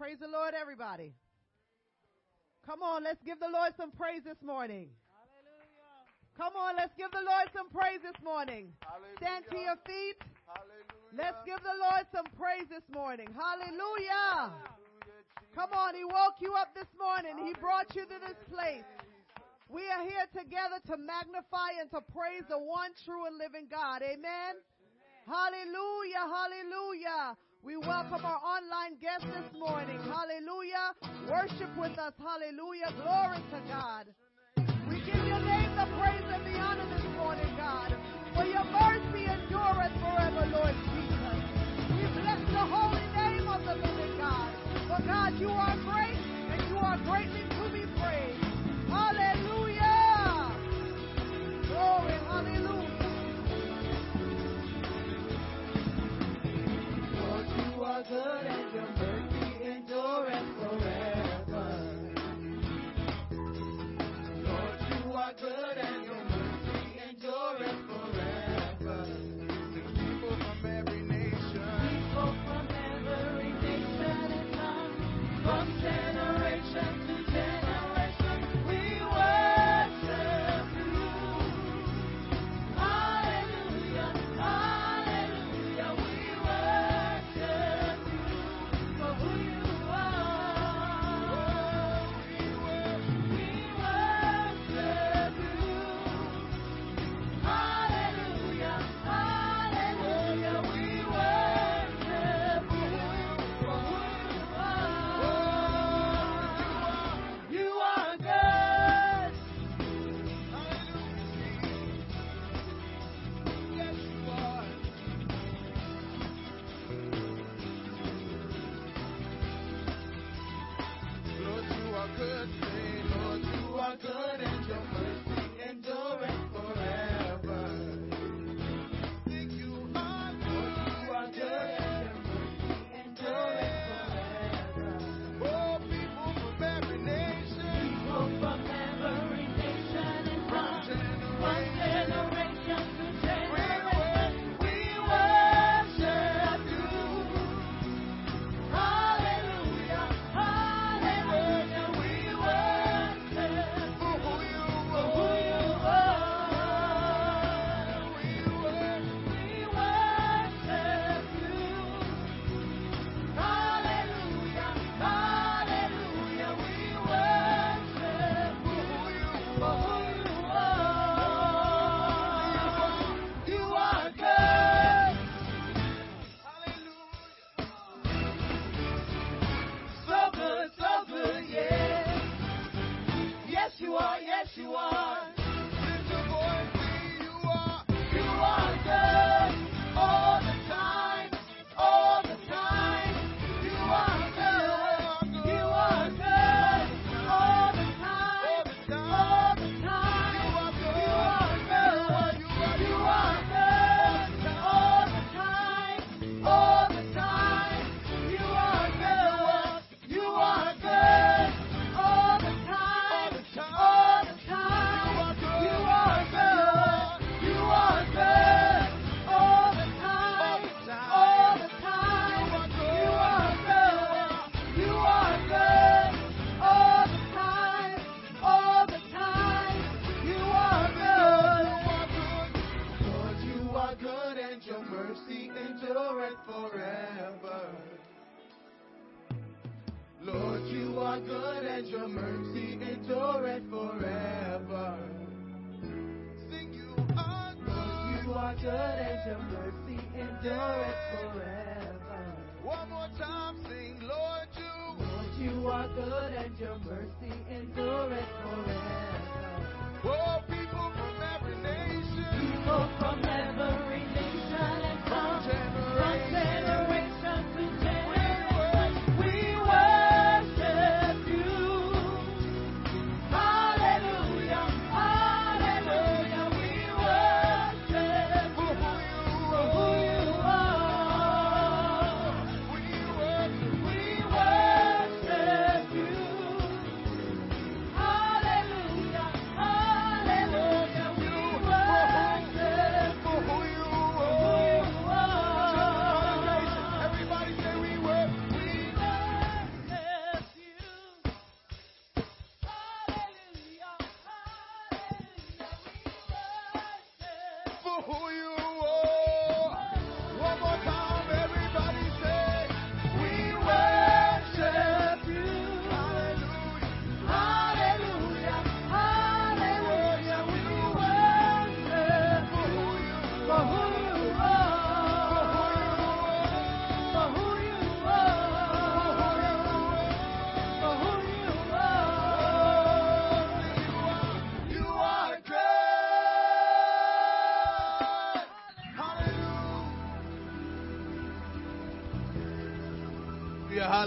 Praise the Lord, everybody. Come on, let's give the Lord some praise this morning. Hallelujah. Come on, let's give the Lord some praise this morning. Hallelujah. Stand to your feet. Hallelujah. Let's give the Lord some praise this morning. Hallelujah. Come on, He woke you up this morning. He brought you to this place. We are here together to magnify and to praise the one true and living God. Amen. Hallelujah. Hallelujah. We welcome our online guests this morning. Hallelujah. Worship with us. Hallelujah. Glory to God. We give your name the praise and the honor this morning, God. For your mercy endureth forever, Lord Jesus. We bless the holy name of the living God. For God, you are great and you are greatly to be praised. confidence.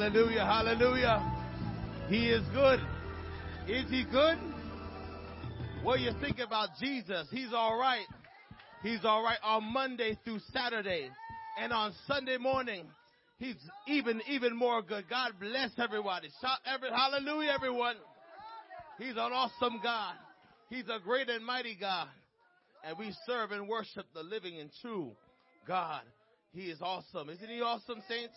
Hallelujah, hallelujah. He is good. Is he good? What you think about Jesus? He's all right. He's all right on Monday through Saturday. And on Sunday morning, he's even, even more good. God bless everybody. Shout every, hallelujah, everyone. He's an awesome God. He's a great and mighty God. And we serve and worship the living and true God. He is awesome. Isn't he awesome, saints?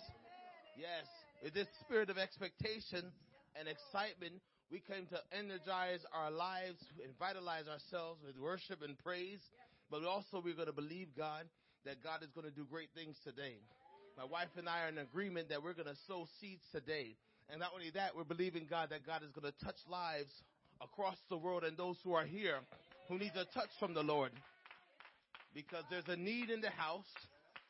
Yes. With this spirit of expectation and excitement, we came to energize our lives and vitalize ourselves with worship and praise. But also we're going to believe God that God is going to do great things today. My wife and I are in agreement that we're going to sow seeds today. And not only that, we're believing God that God is going to touch lives across the world and those who are here who need a touch from the Lord. Because there's a need in the house.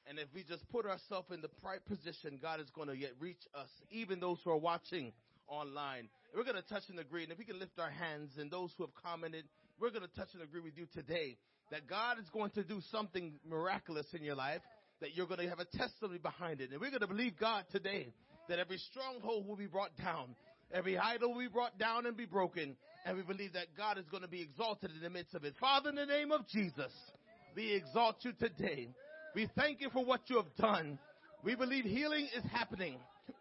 And if we just put ourselves in the right position, God is going to yet reach us, even those who are watching online. we're going to touch and agree. And if we can lift our hands and those who have commented, we're going to touch and agree with you today that God is going to do something miraculous in your life, that you're going to have a testimony behind it. And we're going to believe God today that every stronghold will be brought down, every idol will be brought down and be broken. And we believe that God is going to be exalted in the midst of it. Father, in the name of Jesus, we exalt you today. We thank you for what you have done. We believe healing is happening.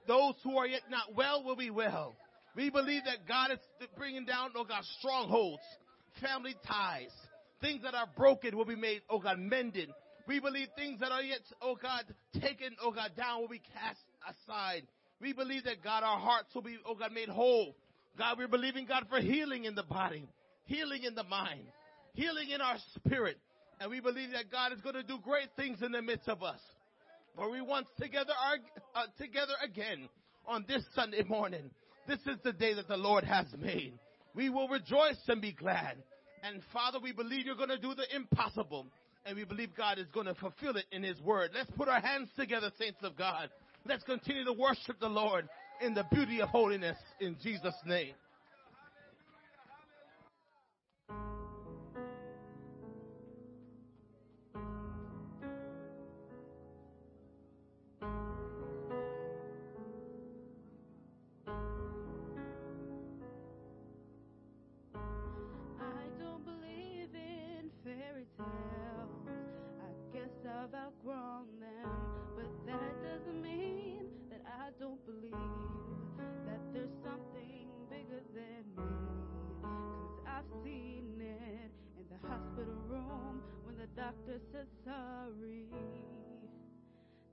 Those who are yet not well will be well. We believe that God is bringing down, oh God, strongholds, family ties, things that are broken will be made, oh God, mended. We believe things that are yet, oh God, taken, oh God, down will be cast aside. We believe that God, our hearts will be, oh God, made whole. God, we're believing God for healing in the body, healing in the mind, healing in our spirit. And we believe that God is going to do great things in the midst of us. For we once together are uh, together again on this Sunday morning. This is the day that the Lord has made. We will rejoice and be glad. And Father, we believe you're going to do the impossible. And we believe God is going to fulfill it in His Word. Let's put our hands together, saints of God. Let's continue to worship the Lord in the beauty of holiness in Jesus' name.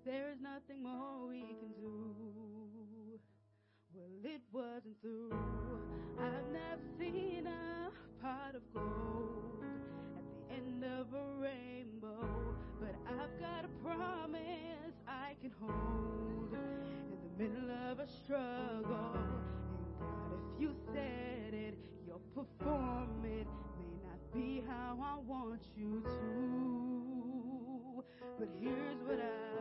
There is nothing more we can do. Well, it wasn't through. I've never seen a pot of gold at the end of a rainbow, but I've got a promise I can hold in the middle of a struggle. And God, if you said it, you'll perform it May not be how I want you to. But here's what I'll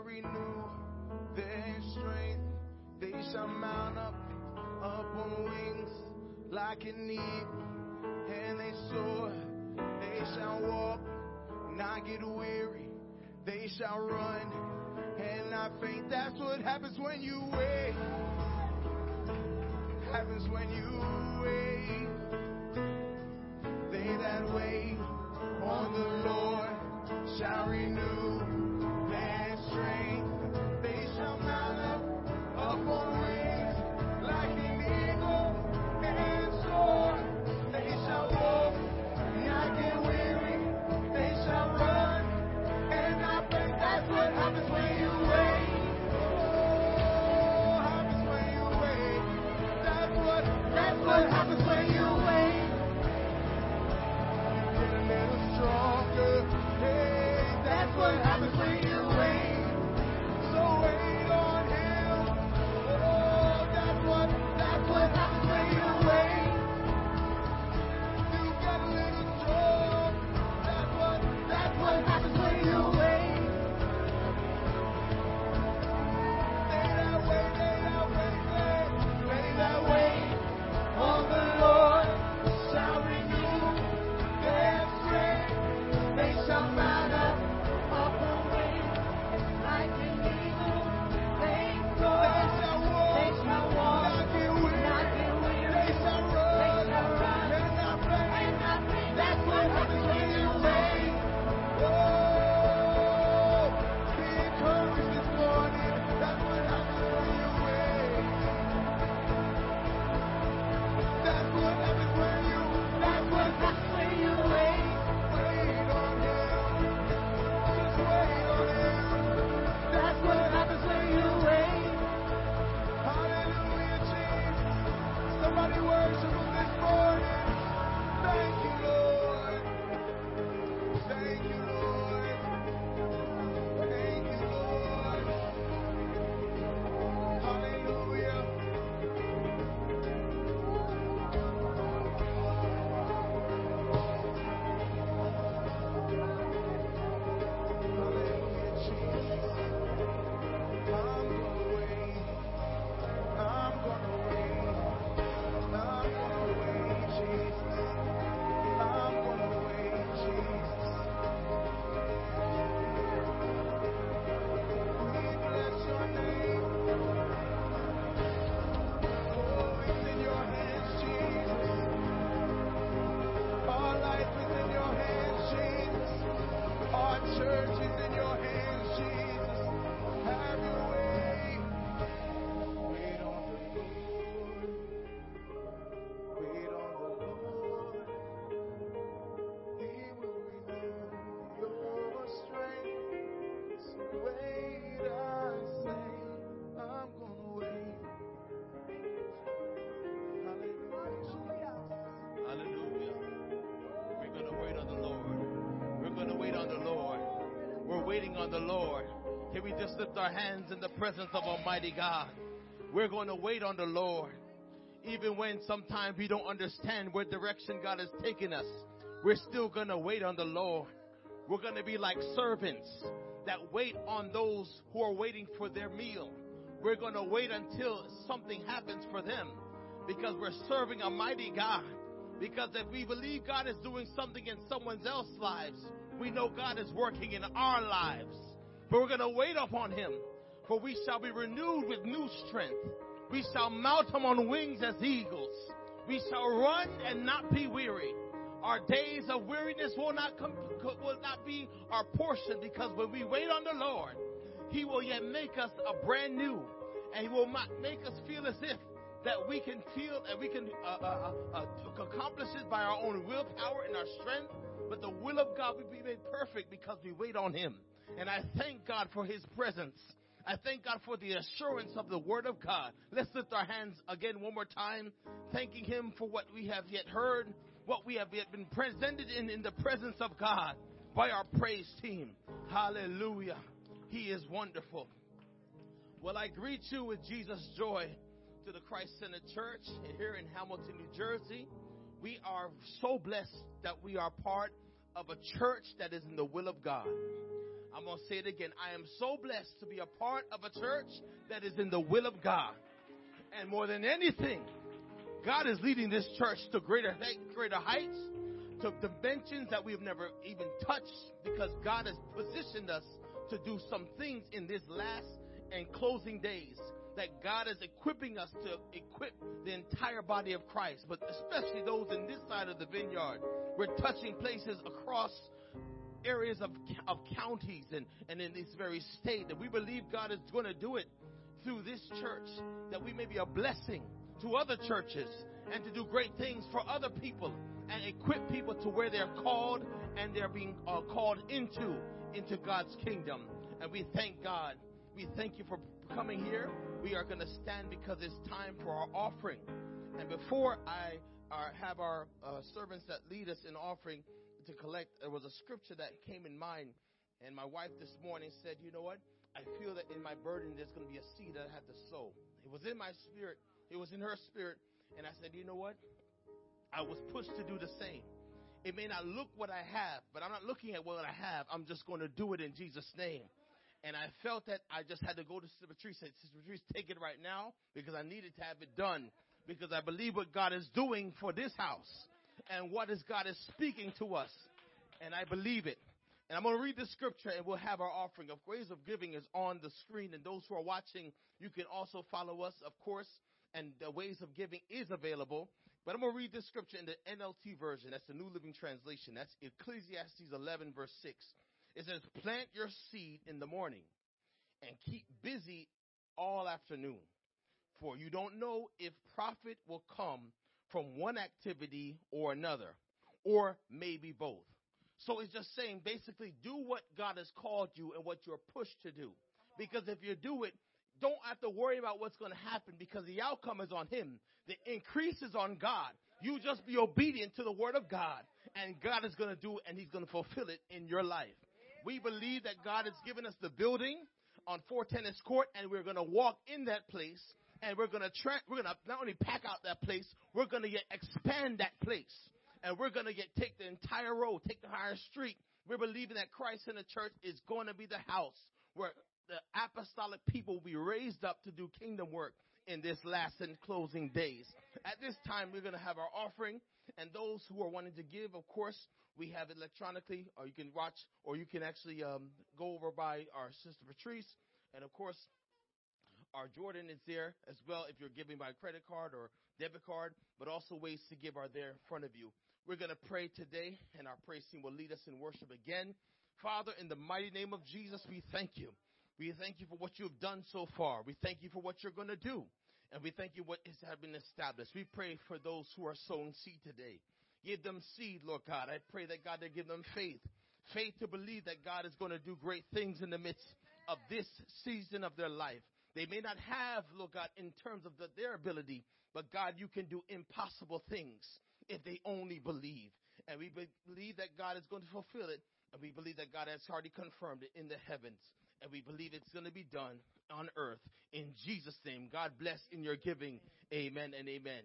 shall renew their strength. They shall mount up, up on wings like an eagle, and they soar. They shall walk, not get weary. They shall run and not faint. That's what happens when you wait. Happens when you wait. They that wait on the Lord shall renew On the Lord. Can we just lift our hands in the presence of Almighty God? We're going to wait on the Lord. Even when sometimes we don't understand where direction God has taken us, we're still going to wait on the Lord. We're going to be like servants that wait on those who are waiting for their meal. We're going to wait until something happens for them because we're serving a mighty God. Because if we believe God is doing something in someone else's lives, we know God is working in our lives. But we're going to wait upon Him, for we shall be renewed with new strength. We shall mount him on wings as eagles. We shall run and not be weary. Our days of weariness will not come, will not be our portion because when we wait on the Lord, He will yet make us a brand new, and He will make us feel as if that we can feel and we can uh, uh, uh, uh, accomplish it by our own willpower and our strength. But the will of God will be made perfect because we wait on Him. And I thank God for His presence. I thank God for the assurance of the Word of God. Let's lift our hands again one more time, thanking Him for what we have yet heard, what we have yet been presented in, in the presence of God by our praise team. Hallelujah. He is wonderful. Well, I greet you with Jesus' joy to the Christ Centered Church here in Hamilton, New Jersey. We are so blessed that we are part of a church that is in the will of God. I'm going to say it again. I am so blessed to be a part of a church that is in the will of God. And more than anything, God is leading this church to greater, greater heights, to dimensions that we've never even touched because God has positioned us to do some things in this last and closing days that God is equipping us to equip the entire body of Christ, but especially those in this side of the vineyard. We're touching places across areas of, of counties and, and in this very state that we believe God is going to do it through this church, that we may be a blessing to other churches and to do great things for other people and equip people to where they're called and they're being uh, called into into God's kingdom. And we thank God. We thank you for coming here. We are going to stand because it's time for our offering. And before I uh, have our uh, servants that lead us in offering, to collect, there was a scripture that came in mind. And my wife this morning said, You know what? I feel that in my burden there's going to be a seed that I have to sow. It was in my spirit, it was in her spirit. And I said, You know what? I was pushed to do the same. It may not look what I have, but I'm not looking at what I have. I'm just going to do it in Jesus' name. And I felt that I just had to go to Sister Patrice. Said, Sister Patrice, take it right now because I needed to have it done because I believe what God is doing for this house and what is God is speaking to us. And I believe it. And I'm going to read the scripture and we'll have our offering of ways of giving is on the screen. And those who are watching, you can also follow us, of course, and the ways of giving is available. But I'm going to read this scripture in the NLT version. That's the New Living Translation. That's Ecclesiastes 11 verse 6. It says, plant your seed in the morning and keep busy all afternoon. For you don't know if profit will come from one activity or another, or maybe both. So it's just saying basically do what God has called you and what you're pushed to do. Because if you do it, don't have to worry about what's going to happen because the outcome is on Him. The increase is on God. You just be obedient to the Word of God and God is going to do it and He's going to fulfill it in your life. We believe that God has given us the building on 4 Tennis Court and we're going to walk in that place and we're gonna tra- we're gonna not only pack out that place, we're gonna get expand that place, and we're gonna get take the entire road, take the entire street. We're believing that Christ in the church is going to be the house where the apostolic people will be raised up to do kingdom work in this last and closing days. At this time, we're going to have our offering, and those who are wanting to give, of course, we have electronically, or you can watch, or you can actually um, go over by our sister Patrice, and of course, our Jordan is there as well if you're giving by credit card or debit card, but also ways to give are there in front of you. We're going to pray today, and our praise team will lead us in worship again. Father, in the mighty name of Jesus, we thank you. We thank you for what you have done so far. We thank you for what you're going to do. And we thank you what has been established. We pray for those who are sowing seed today. Give them seed, Lord God. I pray that God, they give them faith. Faith to believe that God is going to do great things in the midst of this season of their life. They may not have, Lord God, in terms of the, their ability, but God, you can do impossible things if they only believe. And we believe that God is going to fulfill it. And we believe that God has already confirmed it in the heavens. And we believe it's going to be done on earth. In Jesus' name, God bless in your giving. Amen and amen.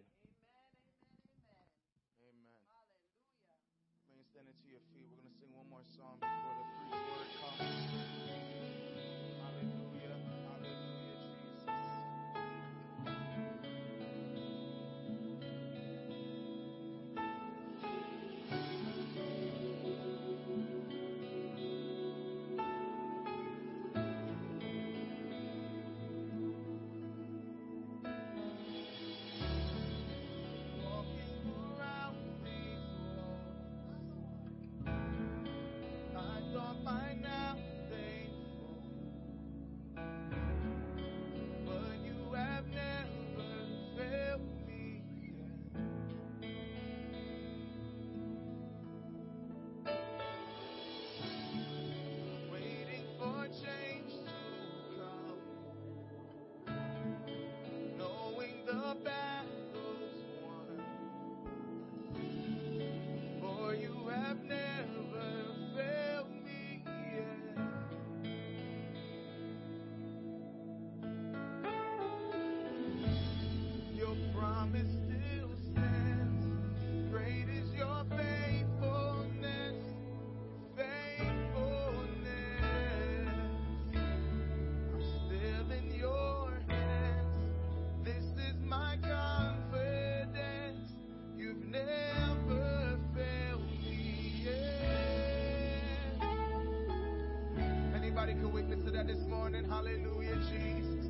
morning. Hallelujah, Jesus.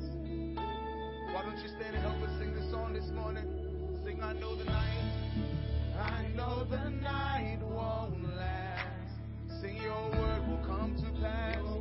Why don't you stand and help us sing this song this morning? Sing, I know the night. I know the night won't last. Sing, your word will come to pass.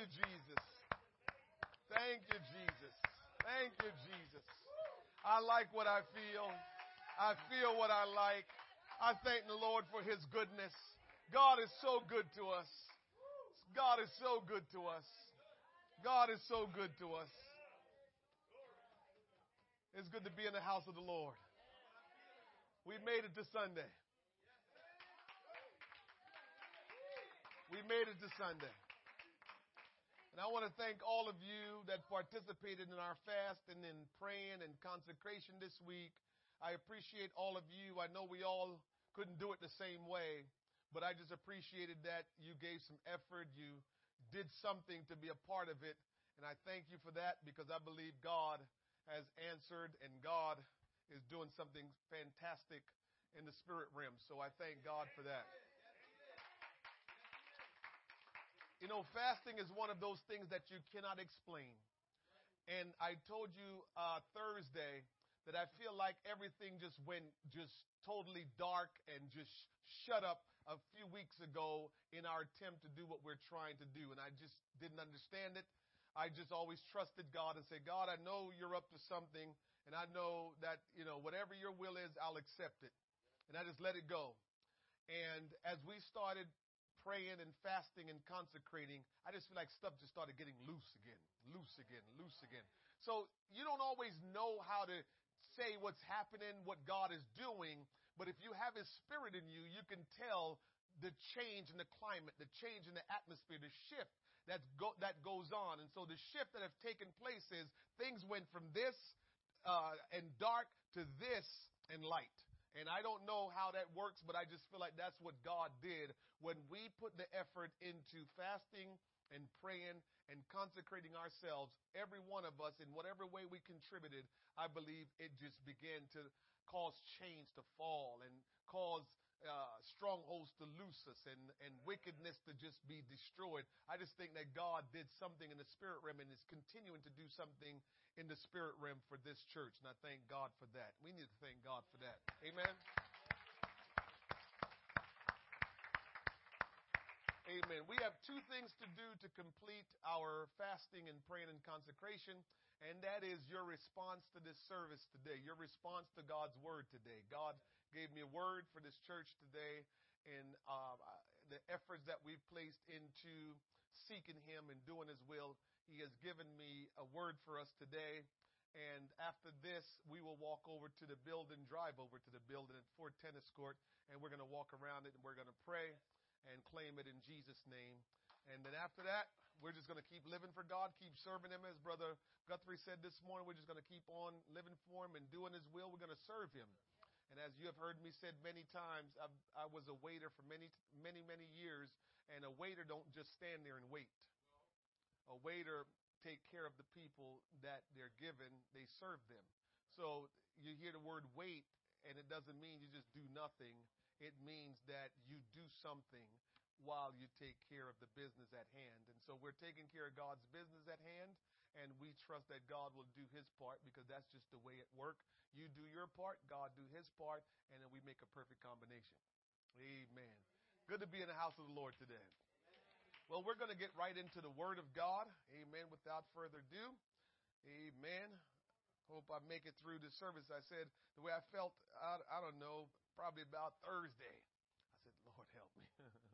You, Jesus. Thank you, Jesus. Thank you, Jesus. I like what I feel. I feel what I like. I thank the Lord for his goodness. God is so good to us. God is so good to us. God is so good to us. It's good to be in the house of the Lord. We made it to Sunday. We made it to Sunday. And I want to thank all of you that participated in our fast and in praying and consecration this week. I appreciate all of you. I know we all couldn't do it the same way, but I just appreciated that you gave some effort. You did something to be a part of it. And I thank you for that because I believe God has answered and God is doing something fantastic in the spirit realm. So I thank God for that. You know, fasting is one of those things that you cannot explain. And I told you uh, Thursday that I feel like everything just went just totally dark and just shut up a few weeks ago in our attempt to do what we're trying to do. And I just didn't understand it. I just always trusted God and said, God, I know you're up to something. And I know that, you know, whatever your will is, I'll accept it. And I just let it go. And as we started praying and fasting and consecrating, I just feel like stuff just started getting loose again, loose again, loose again. So you don't always know how to say what's happening, what God is doing, but if you have His Spirit in you, you can tell the change in the climate, the change in the atmosphere, the shift that go, that goes on. And so the shift that have taken place is things went from this uh, and dark to this and light. And I don't know how that works, but I just feel like that's what God did when we put the effort into fasting and praying and consecrating ourselves, every one of us, in whatever way we contributed, I believe it just began to cause chains to fall and cause uh, strongholds to loose us and, and wickedness to just be destroyed. I just think that God did something in the spirit realm and is continuing to do something in the spirit realm for this church. And I thank God for that. We need to thank God for that. Amen. Amen. We have two things to do to complete our fasting and praying and consecration, and that is your response to this service today, your response to God's word today. God gave me a word for this church today, and uh, the efforts that we've placed into seeking Him and doing His will. He has given me a word for us today. And after this, we will walk over to the building, drive over to the building at Ford Tennis Court, and we're going to walk around it and we're going to pray and claim it in Jesus' name. And then after that, we're just going to keep living for God, keep serving Him. As Brother Guthrie said this morning, we're just going to keep on living for Him and doing His will. We're going to serve Him. And as you have heard me said many times, I, I was a waiter for many, many, many years, and a waiter don't just stand there and wait. A waiter take care of the people that they're given; they serve them. So you hear the word wait, and it doesn't mean you just do nothing it means that you do something while you take care of the business at hand. And so we're taking care of God's business at hand, and we trust that God will do his part because that's just the way it works. You do your part, God do his part, and then we make a perfect combination. Amen. Good to be in the house of the Lord today. Well, we're going to get right into the Word of God. Amen. Without further ado. Amen. Hope I make it through the service. I said the way I felt, I, I don't know, probably about Thursday. I said, Lord, help me.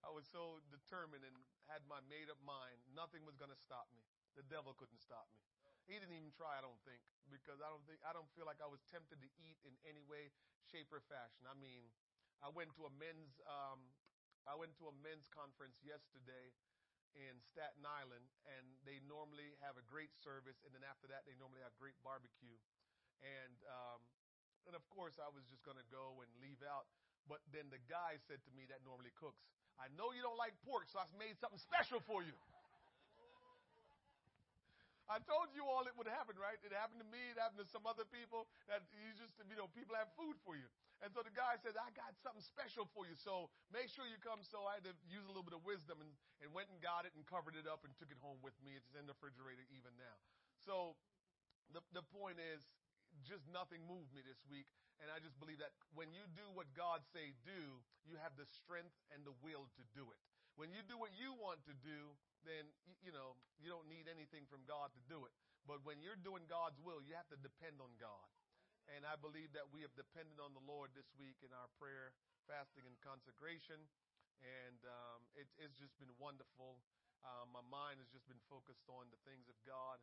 I was so determined and had my made up mind. Nothing was going to stop me. The devil couldn't stop me. He didn't even try, I don't think, because I don't think I don't feel like I was tempted to eat in any way, shape, or fashion. I mean, I went to a men's um, I went to a men's conference yesterday in Staten Island, and they normally have a great service, and then after that, they normally have great barbecue. And um, and of course, I was just going to go and leave out. But then the guy said to me that normally cooks, I know you don't like pork, so I made something special for you. I told you all it would happen, right? It happened to me. It happened to some other people. That you just, you know, people have food for you. And so the guy said, I got something special for you. So make sure you come. So I had to use a little bit of wisdom and, and went and got it and covered it up and took it home with me. It's in the refrigerator even now. So the, the point is, just nothing moved me this week. And I just believe that when you do what God say do, you have the strength and the will to do it. When you do what you want to do, then, you know, you don't need anything from God to do it. But when you're doing God's will, you have to depend on God. And I believe that we have depended on the Lord this week in our prayer, fasting, and consecration. And um, it, it's just been wonderful. Um, my mind has just been focused on the things of God,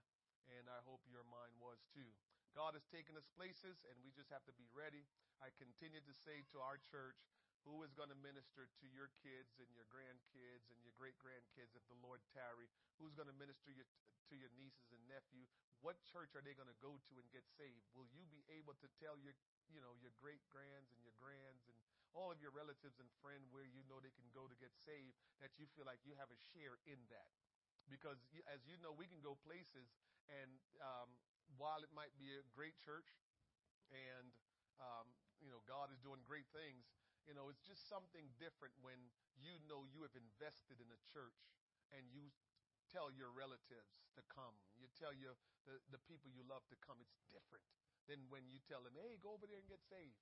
and I hope your mind was too. God has taken us places, and we just have to be ready. I continue to say to our church, who is going to minister to your kids and your grandkids and your great grandkids if the Lord tarry? Who's going to minister your, to your nieces and nephew? What church are they going to go to and get saved? Will you be able to tell your you know your great grands and your grands and all of your relatives and friends where you know they can go to get saved that you feel like you have a share in that because as you know we can go places and um, while it might be a great church and um, you know god is doing great things you know, it's just something different when you know you have invested in a church and you tell your relatives to come. You tell your the, the people you love to come. It's different than when you tell them, hey, go over there and get saved.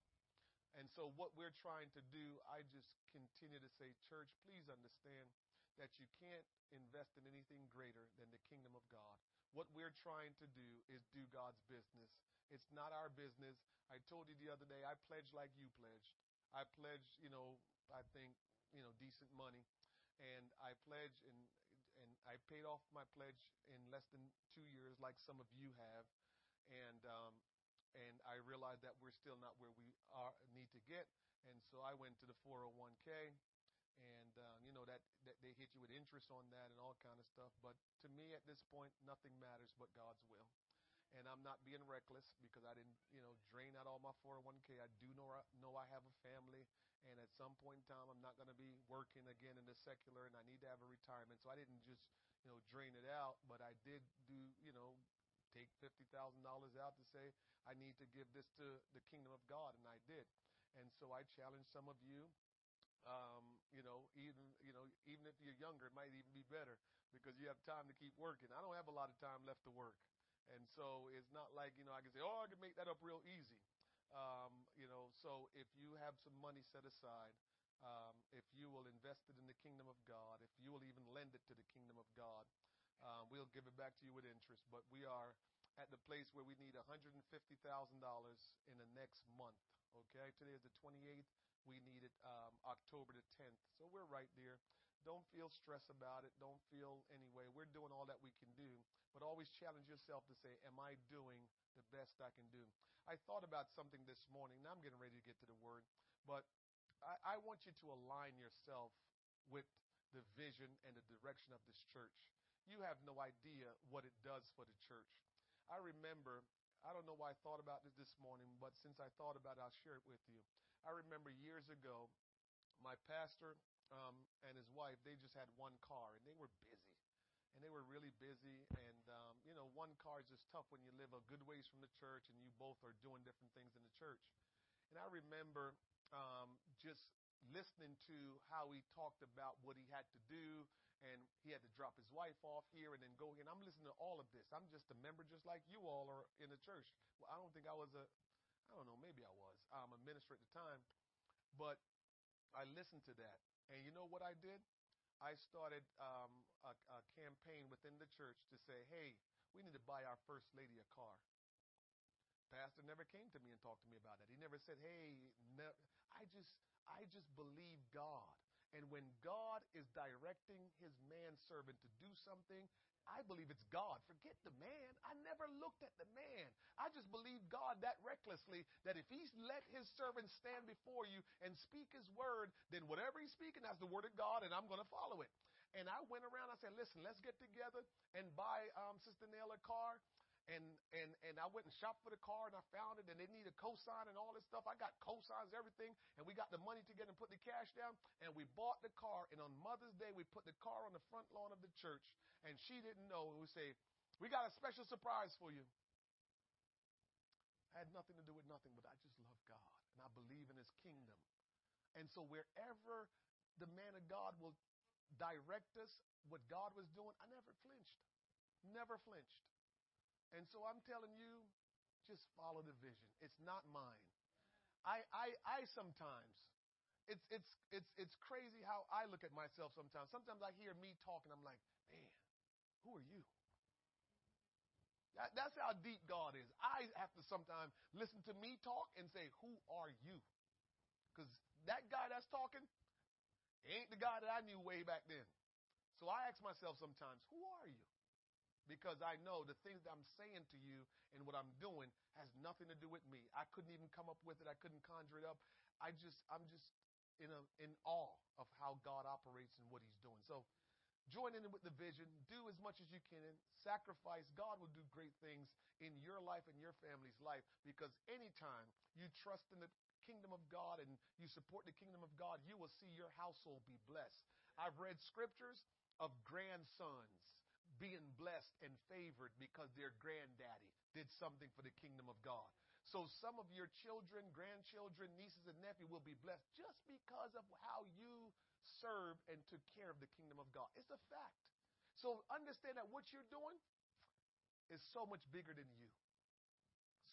And so what we're trying to do, I just continue to say, church, please understand that you can't invest in anything greater than the kingdom of God. What we're trying to do is do God's business. It's not our business. I told you the other day, I pledged like you pledged. I pledged, you know, I think, you know, decent money, and I pledged and and I paid off my pledge in less than two years, like some of you have, and um, and I realized that we're still not where we are need to get, and so I went to the 401k, and um, you know that that they hit you with interest on that and all kind of stuff. But to me, at this point, nothing matters but God's will and I'm not being reckless because I didn't, you know, drain out all my 401k. I do know know I have a family, and at some point in time, I'm not going to be working again in the secular, and I need to have a retirement. So I didn't just, you know, drain it out, but I did do, you know, take fifty thousand dollars out to say I need to give this to the kingdom of God, and I did. And so I challenge some of you um, you know, even you know, even if you're younger, it might even be better because you have time to keep working. I don't have a lot of time left to work. And so it's not like, you know, I can say, oh, I can make that up real easy. Um, you know, so if you have some money set aside, um, if you will invest it in the kingdom of God, if you will even lend it to the kingdom of God, um, we'll give it back to you with interest. But we are at the place where we need $150,000 in the next month. Okay, today is the 28th. We need it um, October the 10th. So we're right there. Don't feel stress about it. Don't feel anyway. We're doing all that we can do, but always challenge yourself to say, Am I doing the best I can do? I thought about something this morning. Now I'm getting ready to get to the word, but I, I want you to align yourself with the vision and the direction of this church. You have no idea what it does for the church. I remember, I don't know why I thought about this this morning, but since I thought about it, I'll share it with you. I remember years ago, my pastor um, and his wife, they just had one car, and they were busy. And they were really busy. And, um, you know, one car is just tough when you live a good ways from the church and you both are doing different things in the church. And I remember um, just listening to how he talked about what he had to do, and he had to drop his wife off here and then go here. And I'm listening to all of this. I'm just a member, just like you all are in the church. Well, I don't think I was a, I don't know, maybe I was. I'm a minister at the time, but I listened to that, and you know what I did? I started um, a, a campaign within the church to say, hey, we need to buy our first lady a car. Pastor never came to me and talked to me about that. He never said, "Hey, ne-. I just I just believe God." And when God is directing his manservant to do something, I believe it's God. Forget the man. I never looked at the man. I just believe God that recklessly that if he's let his servant stand before you and speak his word, then whatever he's speaking, that's the word of God, and I'm going to follow it. And I went around, I said, listen, let's get together and buy um, Sister Nail a car and and and I went and shopped for the car and I found it and they needed cosign and all this stuff. I got cosigns, everything, and we got the money together and put the cash down and we bought the car and on Mother's Day we put the car on the front lawn of the church and she didn't know. We say, We got a special surprise for you. I had nothing to do with nothing, but I just love God and I believe in his kingdom. And so wherever the man of God will direct us, what God was doing, I never flinched. Never flinched. And so I'm telling you, just follow the vision. It's not mine. I I I sometimes it's it's it's it's crazy how I look at myself sometimes. Sometimes I hear me talking, and I'm like, man, who are you? That, that's how deep God is. I have to sometimes listen to me talk and say, Who are you? Because that guy that's talking ain't the guy that I knew way back then. So I ask myself sometimes, Who are you? Because I know the things that I'm saying to you and what I'm doing has nothing to do with me. I couldn't even come up with it. I couldn't conjure it up. I just, I'm just in a, in awe of how God operates and what He's doing. So Join in with the vision. Do as much as you can. Sacrifice. God will do great things in your life and your family's life because anytime you trust in the kingdom of God and you support the kingdom of God, you will see your household be blessed. I've read scriptures of grandsons being blessed and favored because their granddaddy did something for the kingdom of God. So some of your children, grandchildren, nieces, and nephews will be blessed just because of how you served and took care of the kingdom of God. It's a fact. So understand that what you're doing is so much bigger than you.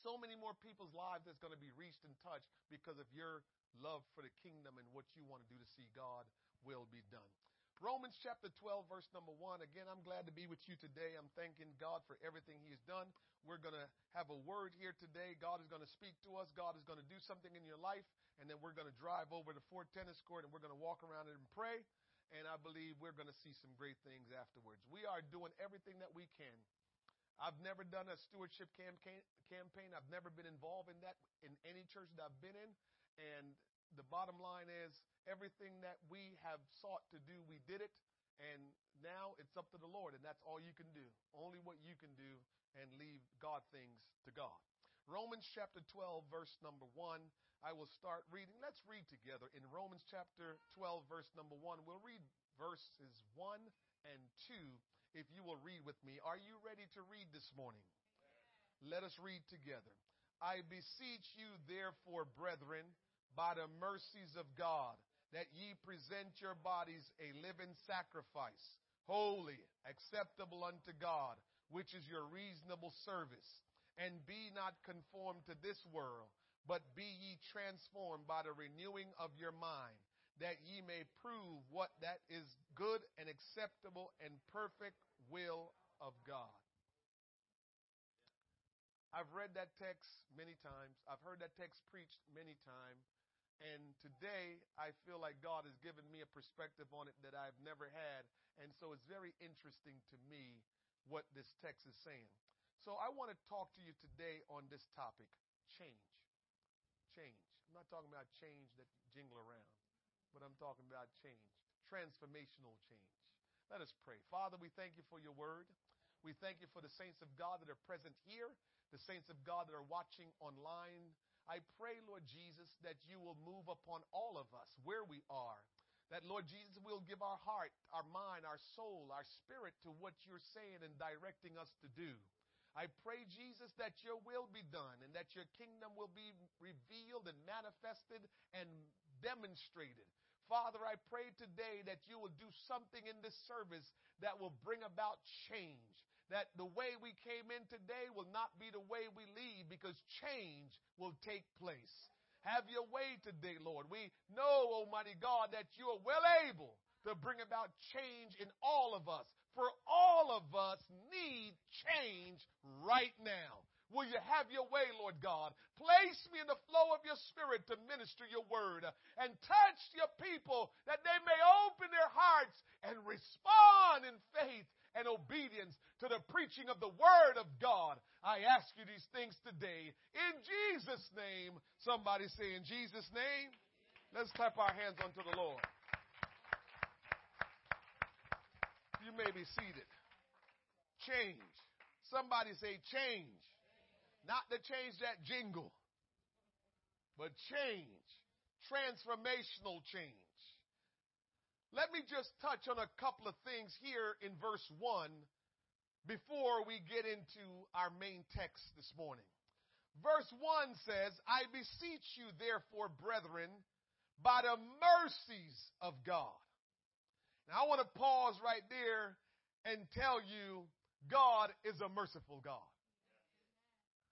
So many more people's lives that's going to be reached and touched because of your love for the kingdom and what you want to do to see God will be done. Romans chapter 12, verse number 1. Again, I'm glad to be with you today. I'm thanking God for everything He has done. We're going to have a word here today. God is going to speak to us. God is going to do something in your life and then we're going to drive over to Fort Tennis Court and we're going to walk around it and pray. And I believe we're going to see some great things afterwards. We are doing everything that we can. I've never done a stewardship campaign. campaign. I've never been involved in that in any church that I've been in. And the bottom line is everything that we have sought to do, we did it. And now it's up to the Lord, and that's all you can do. Only what you can do and leave God things to God. Romans chapter 12, verse number 1. I will start reading. Let's read together in Romans chapter 12, verse number 1. We'll read verses 1 and 2 if you will read with me. Are you ready to read this morning? Let us read together. I beseech you, therefore, brethren, by the mercies of God, that ye present your bodies a living sacrifice, holy, acceptable unto God, which is your reasonable service. And be not conformed to this world but be ye transformed by the renewing of your mind, that ye may prove what that is good and acceptable and perfect will of God. I've read that text many times. I've heard that text preached many times. And today I feel like God has given me a perspective on it that I've never had. And so it's very interesting to me what this text is saying. So I want to talk to you today on this topic change change. I'm not talking about change that jingle around, but I'm talking about change, transformational change. Let us pray. Father, we thank you for your word. We thank you for the saints of God that are present here, the saints of God that are watching online. I pray, Lord Jesus, that you will move upon all of us where we are. That, Lord Jesus, will give our heart, our mind, our soul, our spirit to what you're saying and directing us to do. I pray, Jesus, that your will be done and that your kingdom will be revealed and manifested and demonstrated. Father, I pray today that you will do something in this service that will bring about change. That the way we came in today will not be the way we leave because change will take place. Have your way today, Lord. We know, Almighty God, that you are well able to bring about change in all of us. For all of us need change right now. Will you have your way, Lord God? Place me in the flow of your spirit to minister your word and touch your people that they may open their hearts and respond in faith and obedience to the preaching of the word of God. I ask you these things today in Jesus' name. Somebody say, In Jesus' name. Let's clap our hands unto the Lord. You may be seated. Change. Somebody say change. Not to change that jingle, but change. Transformational change. Let me just touch on a couple of things here in verse 1 before we get into our main text this morning. Verse 1 says, I beseech you, therefore, brethren, by the mercies of God. Now, I want to pause right there and tell you God is a merciful God.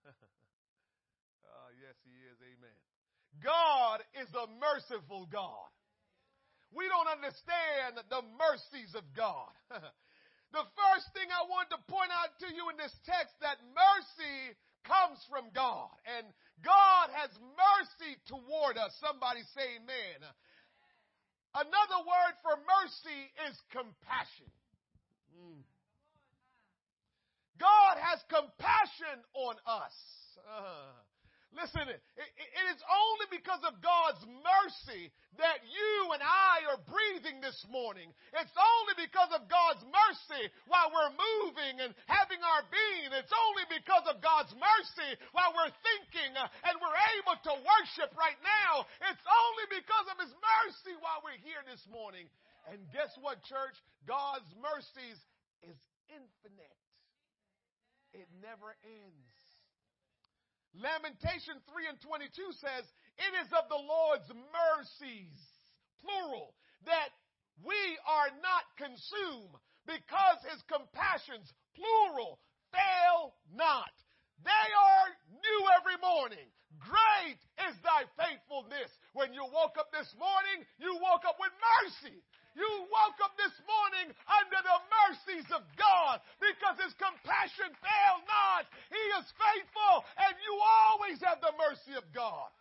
uh, yes, He is. Amen. God is a merciful God. We don't understand the mercies of God. the first thing I want to point out to you in this text that mercy comes from God and God has mercy toward us. Somebody say amen. Another word for mercy is compassion. Mm. God has compassion on us. Uh, Listen, it, it is only because of God's mercy that you and I are breathing this morning. It's only because of God's mercy while we're moving and having our being. It's only because of God's mercy while we're thinking uh, and we're able to worship right now. It's only because of His mercy while we're here this morning. And guess what, church? God's mercies is infinite. It never ends. Lamentation 3 and 22 says, It is of the Lord's mercies, plural, that we are not consumed because his compassions, plural, fail not. They are new every morning. Great is thy faithfulness. When you woke up this morning, you woke up with mercy. You woke up this morning under the mercies of God because his compassion fail not. He is faithful and you always have the mercy of God.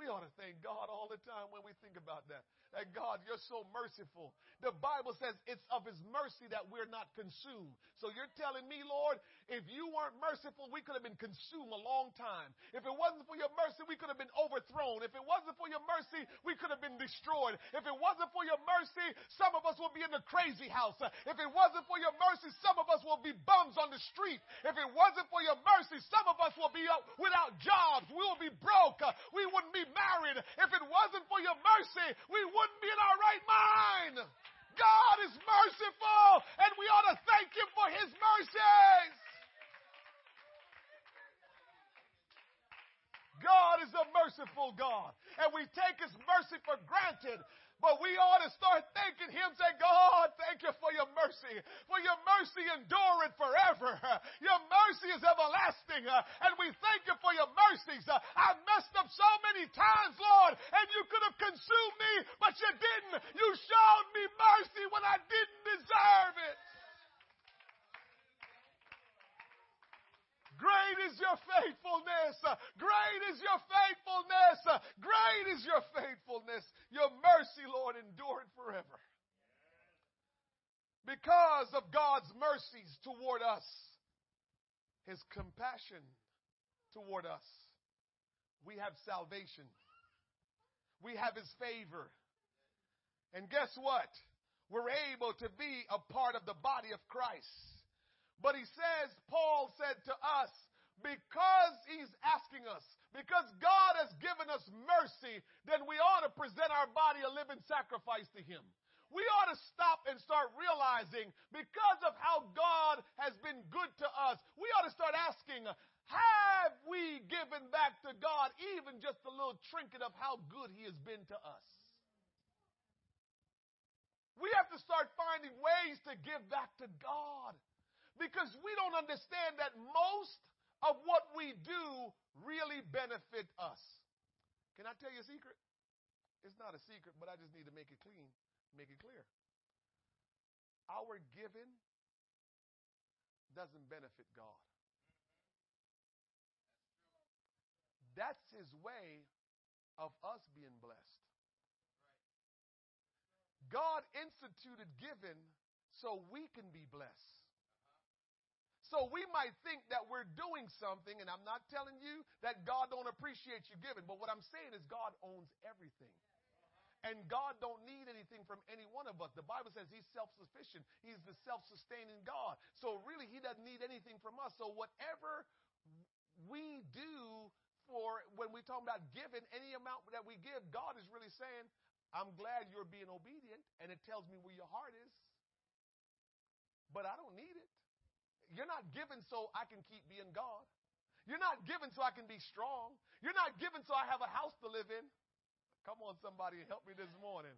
We ought to thank God all the time when we think about that. That God, you're so merciful. The Bible says it's of His mercy that we're not consumed. So you're telling me, Lord, if you weren't merciful, we could have been consumed a long time. If it wasn't for your mercy, we could have been overthrown. If it wasn't for your mercy, we could have been destroyed. If it wasn't for your mercy, some of us would be in the crazy house. If it wasn't for your mercy, some of us will be bums on the street. If it wasn't for your mercy, some of us will be up without jobs. We will be broke. We wouldn't be married. If it wasn't for your mercy, we wouldn't be in our right mind. God is merciful, and we ought to thank Him for His mercies. God is a merciful God, and we take His mercy for granted. But we ought to start thanking Him, say, God, thank you for your mercy. For your mercy endureth forever. Your mercy is everlasting. Uh, and we thank you for your mercies. Uh, I messed up so many times, Lord, and you could have consumed me, but you didn't. You showed me mercy when I didn't deserve it. Great is your faithfulness. Great is your faithfulness. Great is your faithfulness. Your mercy, Lord, endured forever. Because of God's mercies toward us, His compassion toward us, we have salvation. We have His favor. And guess what? We're able to be a part of the body of Christ. But he says, Paul said to us, because he's asking us, because God has given us mercy, then we ought to present our body a living sacrifice to him. We ought to stop and start realizing because of how God has been good to us, we ought to start asking, have we given back to God even just a little trinket of how good he has been to us? We have to start finding ways to give back to God because we don't understand that most of what we do really benefit us. Can I tell you a secret? It's not a secret, but I just need to make it clean, make it clear. Our giving doesn't benefit God. That's his way of us being blessed. God instituted giving so we can be blessed. So we might think that we're doing something, and I'm not telling you that God don't appreciate you giving, but what I'm saying is God owns everything. And God don't need anything from any one of us. The Bible says He's self-sufficient. He's the self-sustaining God. So really, He doesn't need anything from us. So whatever we do for when we talk about giving, any amount that we give, God is really saying, I'm glad you're being obedient, and it tells me where your heart is. but I don't need it. You're not giving so I can keep being God. You're not giving so I can be strong. You're not giving so I have a house to live in. Come on, somebody, help me this morning.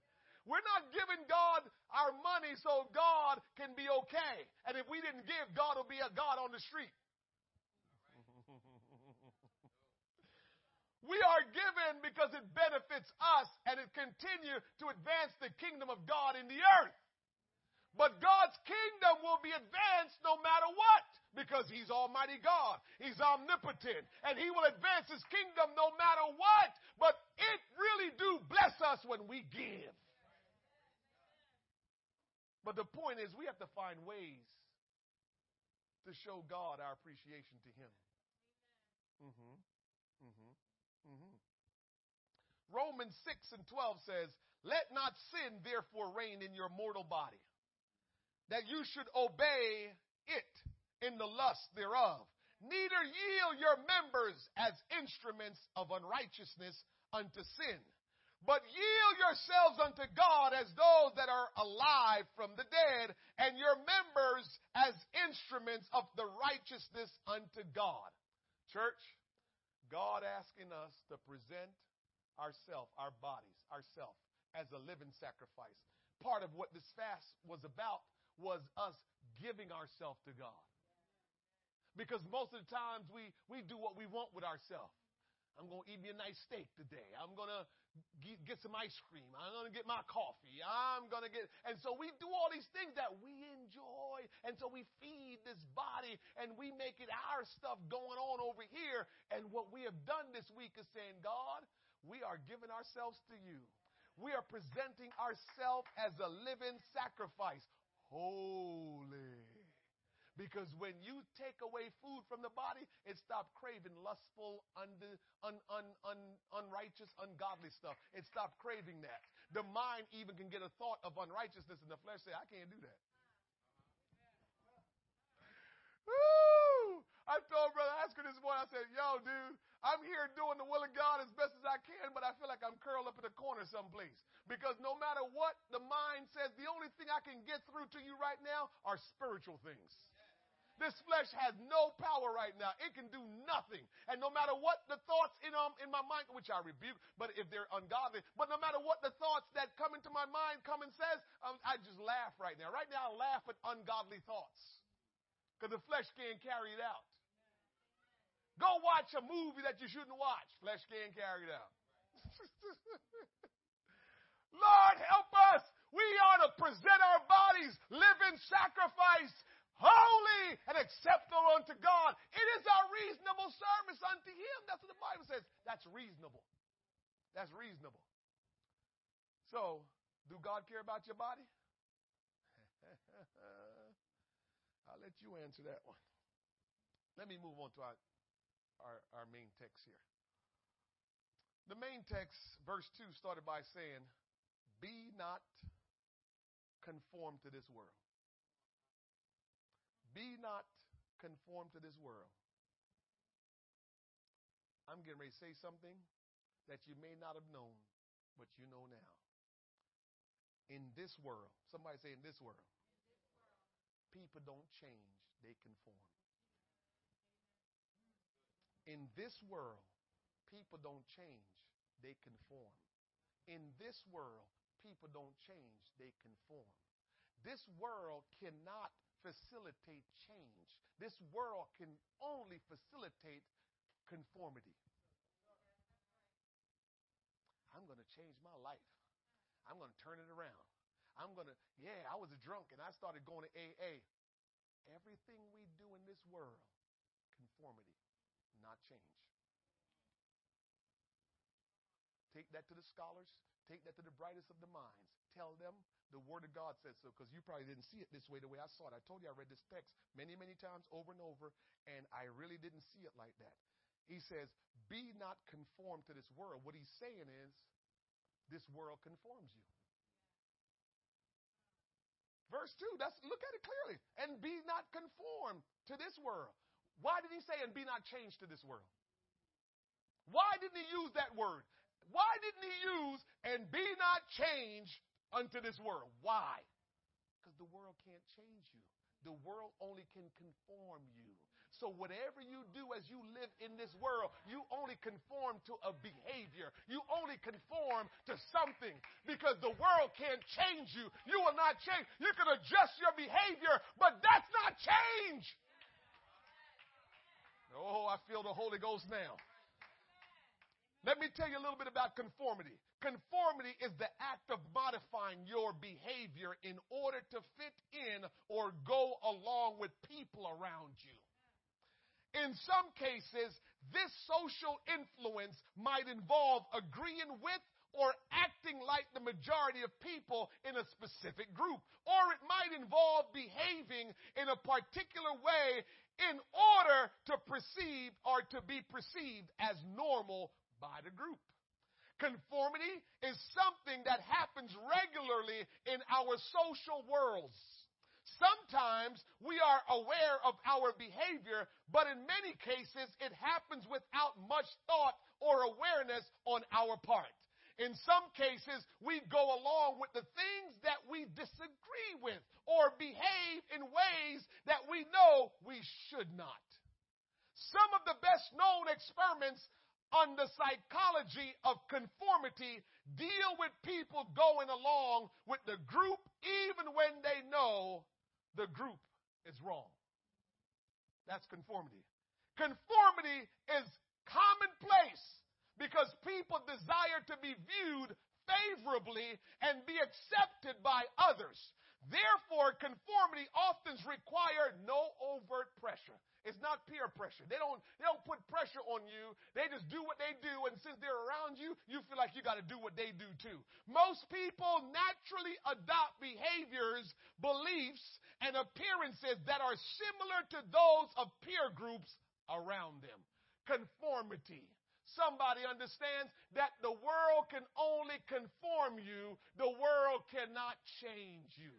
We're not giving God our money so God can be okay. And if we didn't give, God will be a God on the street. we are given because it benefits us and it continue to advance the kingdom of God in the earth. But God's kingdom will be advanced no matter what because he's Almighty God. He's omnipotent and he will advance his kingdom no matter what. But it really do bless us when we give. But the point is we have to find ways to show God our appreciation to him. Mm-hmm. Mm-hmm. Mm-hmm. Romans 6 and 12 says, Let not sin therefore reign in your mortal body that you should obey it in the lust thereof. Neither yield your members as instruments of unrighteousness unto sin, but yield yourselves unto God as those that are alive from the dead, and your members as instruments of the righteousness unto God. Church, God asking us to present ourself, our bodies, ourself as a living sacrifice. Part of what this fast was about was us giving ourselves to God. Because most of the times we, we do what we want with ourselves. I'm going to eat me a nice steak today. I'm going to get, some ice cream. I'm going to get my coffee. I'm going to get, and so we do all these things that we enjoy. And so we feed this body and we make it our stuff going on over here. And what we have done this week is saying, God, we are giving ourselves to you. We are presenting ourselves as a living sacrifice holy. Because when you take away food from the body, it stops craving lustful, un, un, un, un, unrighteous, ungodly stuff. It stops craving that. The mind even can get a thought of unrighteousness, and the flesh say, I can't do that. Woo! I told Brother Oscar this morning, I said, yo, dude, I'm here doing the will of God as best as I can, but I feel like I'm curled up in a corner someplace. Because no matter what the mind says, the only thing I can get through to you right now are spiritual things. This flesh has no power right now. It can do nothing. And no matter what the thoughts in, um, in my mind, which I rebuke, but if they're ungodly, but no matter what the thoughts that come into my mind come and says, um, I just laugh right now. Right now, I laugh at ungodly thoughts because the flesh can't carry it out. Go watch a movie that you shouldn't watch. Flesh can't carry it out. Lord, help us. We are to present our bodies living sacrifice, holy and acceptable unto God. It is our reasonable service unto Him. That's what the Bible says. That's reasonable. That's reasonable. So, do God care about your body? I'll let you answer that one. Let me move on to our, our, our main text here. The main text, verse 2, started by saying, be not conformed to this world. Be not conformed to this world. I'm getting ready to say something that you may not have known, but you know now. In this world, somebody say, in this world, people don't change, they conform. In this world, people don't change, they conform. In this world, people don't change, they conform. This world cannot facilitate change. This world can only facilitate conformity. I'm going to change my life. I'm going to turn it around. I'm going to, yeah, I was a drunk and I started going to AA. Everything we do in this world, conformity, not change. Take that to the scholars. Take that to the brightest of the minds. Tell them the Word of God says so because you probably didn't see it this way the way I saw it. I told you I read this text many, many times over and over, and I really didn't see it like that. He says, Be not conformed to this world. What he's saying is, this world conforms you. Verse 2, that's look at it clearly. And be not conformed to this world. Why did he say, and be not changed to this world? Why didn't he use that word? Why didn't he use and be not changed unto this world? Why? Because the world can't change you. the world only can conform you. So whatever you do as you live in this world, you only conform to a behavior. You only conform to something because the world can't change you. You will not change. You can adjust your behavior, but that's not change. Oh, I feel the Holy Ghost now. Let me tell you a little bit about conformity. Conformity is the act of modifying your behavior in order to fit in or go along with people around you. In some cases, this social influence might involve agreeing with or acting like the majority of people in a specific group. Or it might involve behaving in a particular way in order to perceive or to be perceived as normal by the group. Conformity is something that happens regularly in our social worlds. Sometimes we are aware of our behavior, but in many cases it happens without much thought or awareness on our part. In some cases, we go along with the things that we disagree with or behave in ways that we know we should not. Some of the best known experiments on the psychology of conformity deal with people going along with the group even when they know the group is wrong. That's conformity. Conformity is commonplace because people desire to be viewed favorably and be accepted by others. Therefore, conformity often requires no overt pressure. It's not peer pressure. They don't, they don't put pressure on you. They just do what they do. And since they're around you, you feel like you got to do what they do too. Most people naturally adopt behaviors, beliefs, and appearances that are similar to those of peer groups around them. Conformity. Somebody understands that the world can only conform you. The world cannot change you.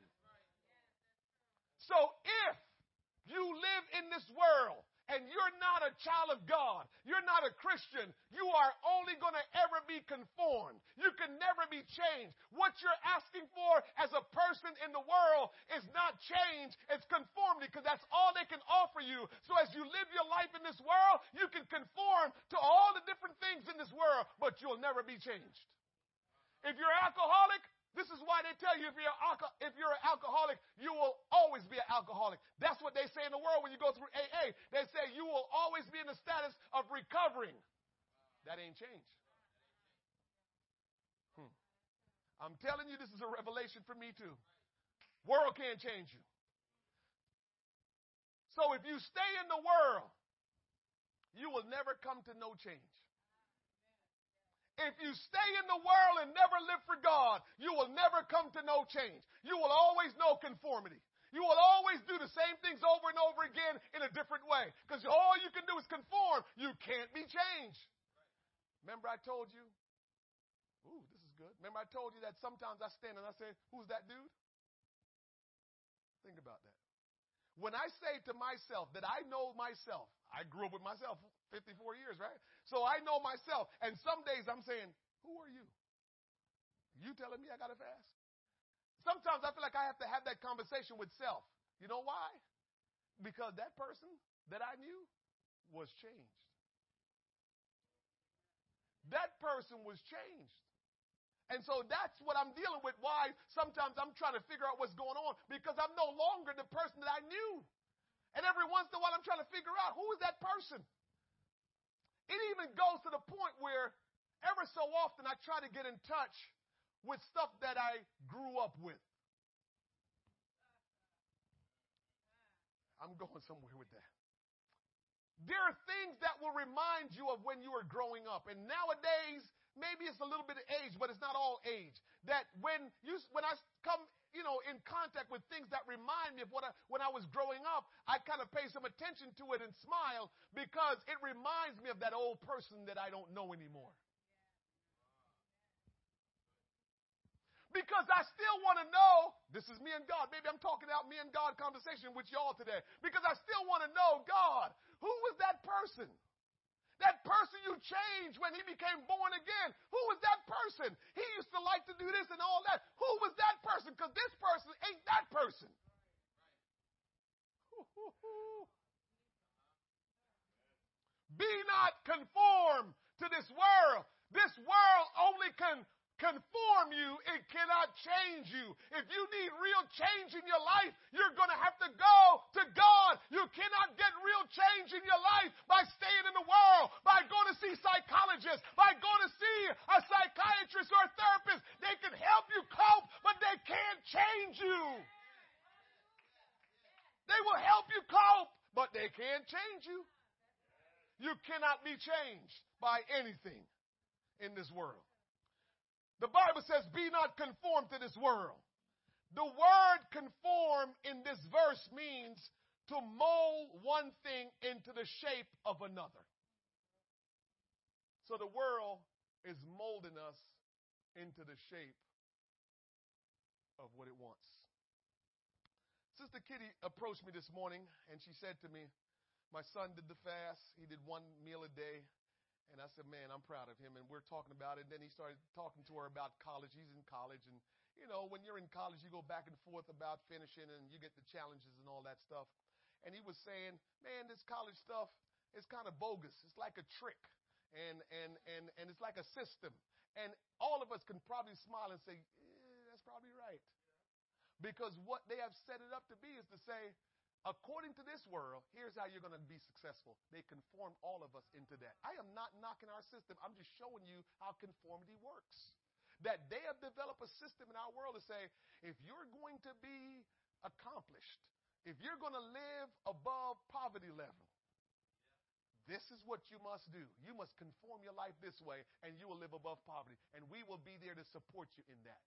So if you live in this world and you're not a child of God, you're not a Christian, you are only going to ever be conformed. You can never be changed. What you're asking for as a person in the world is not change, it's conformity because that's all they can offer you. So as you live your life in this world, you can conform to all the different things in this world, but you'll never be changed. If you're alcoholic, this is why they tell you if you're, if you're an alcoholic, you will always be an alcoholic. That's what they say in the world when you go through AA. They say you will always be in the status of recovering. That ain't changed. Hmm. I'm telling you, this is a revelation for me too. World can't change you. So if you stay in the world, you will never come to no change. If you stay in the world and never live for God, you will never come to know change. You will always know conformity. You will always do the same things over and over again in a different way. Because all you can do is conform. You can't be changed. Remember I told you? Ooh, this is good. Remember I told you that sometimes I stand and I say, who's that dude? Think about that. When I say to myself that I know myself, I grew up with myself 54 years, right? So I know myself. And some days I'm saying, who are you? You telling me I got to fast? Sometimes I feel like I have to have that conversation with self. You know why? Because that person that I knew was changed. That person was changed. And so that's what I'm dealing with. Why sometimes I'm trying to figure out what's going on because I'm no longer the person that I knew. And every once in a while I'm trying to figure out who is that person? It even goes to the point where ever so often I try to get in touch with stuff that I grew up with. I'm going somewhere with that. There are things that will remind you of when you were growing up. And nowadays, maybe it's a little bit of age, but it's not all age. That when you, when I come you know, in contact with things that remind me of what I, when I was growing up, I kind of pay some attention to it and smile because it reminds me of that old person that I don't know anymore. Because I still want to know, this is me and God. Maybe I'm talking about me and God conversation with y'all today. Because I still want to know, God, who was that person? That person you changed when he became born again. Who was that person? He used to like to do this and all that. Who was that person? Because this person ain't that person. Be not conformed to this world. This world only can conform you, it cannot change you. If you need real change in your life, you're going to have to go to God. You cannot get real change in your life by staying in the world, by going to see psychologists, by going to see a psychiatrist or a therapist. They can help you cope, but they can't change you. They will help you cope, but they can't change you. You cannot be changed by anything in this world. The Bible says, be not conformed to this world. The word conform in this verse means to mold one thing into the shape of another. So the world is molding us into the shape of what it wants. Sister Kitty approached me this morning and she said to me, My son did the fast. He did one meal a day. And I said, man, I'm proud of him. And we're talking about it. And then he started talking to her about college. He's in college. And, you know, when you're in college, you go back and forth about finishing and you get the challenges and all that stuff. And he was saying, man, this college stuff is kind of bogus. It's like a trick. And, and, and, and it's like a system. And all of us can probably smile and say, eh, that's probably right. Because what they have set it up to be is to say, according to this world, here's how you're going to be successful. They conformed all of us into that. I am not knocking our system. I'm just showing you how conformity works. That they have developed a system in our world to say, if you're going to be accomplished, if you're going to live above poverty level, this is what you must do. You must conform your life this way, and you will live above poverty. And we will be there to support you in that.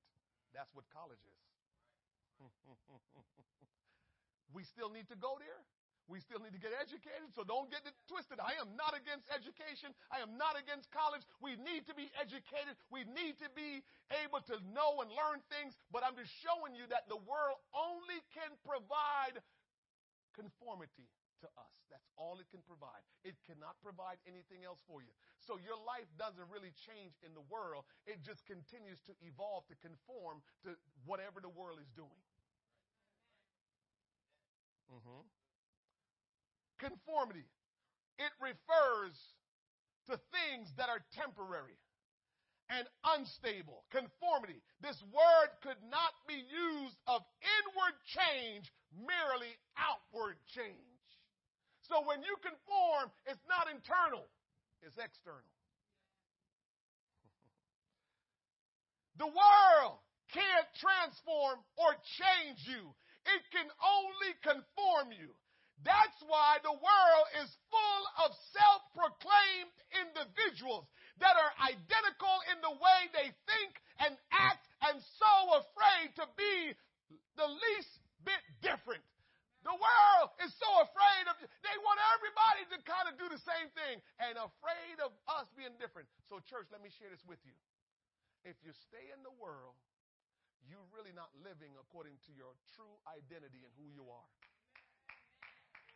That's what college is. We still need to go there. We still need to get educated, so don't get it twisted. I am not against education. I am not against college. We need to be educated. We need to be able to know and learn things, but I'm just showing you that the world only can provide conformity to us. That's all it can provide. It cannot provide anything else for you. So your life doesn't really change in the world. It just continues to evolve to conform to whatever the world is doing. Mm-hmm. Conformity. It refers to things that are temporary and unstable. Conformity. This word could not be used of inward change, merely outward change. So when you conform, it's not internal, it's external. the world can't transform or change you. It can only conform you. That's why the world is full of self proclaimed individuals that are identical in the way they think and act and so afraid to be the least bit different. The world is so afraid of, they want everybody to kind of do the same thing and afraid of us being different. So, church, let me share this with you. If you stay in the world, you're really not living according to your true identity and who you are.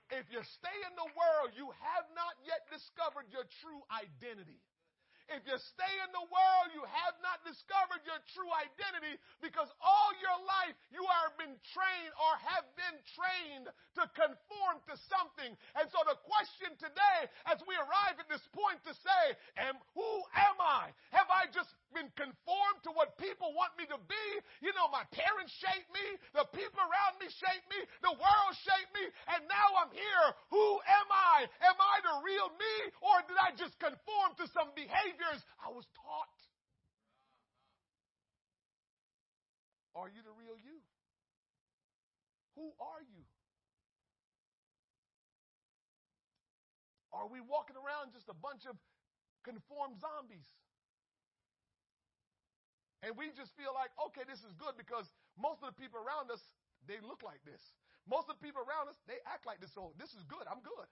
If you stay in the world, you have not yet discovered your true identity. If you stay in the world, you have not discovered your true identity because all your life you are been trained or have been trained to conform to something. And so the question today, as we arrive at this point to say, am, who am I? Have I just been conformed to what people want me to be? You know, my parents shaped me, the people around me shaped me, the world shaped me, and now I'm here. Who am I? Am I the real me or did I just conform to some behaviors I was taught. Are you the real you? Who are you? Are we walking around just a bunch of conformed zombies? And we just feel like, okay, this is good because most of the people around us, they look like this. Most of the people around us, they act like this. So this is good. I'm good.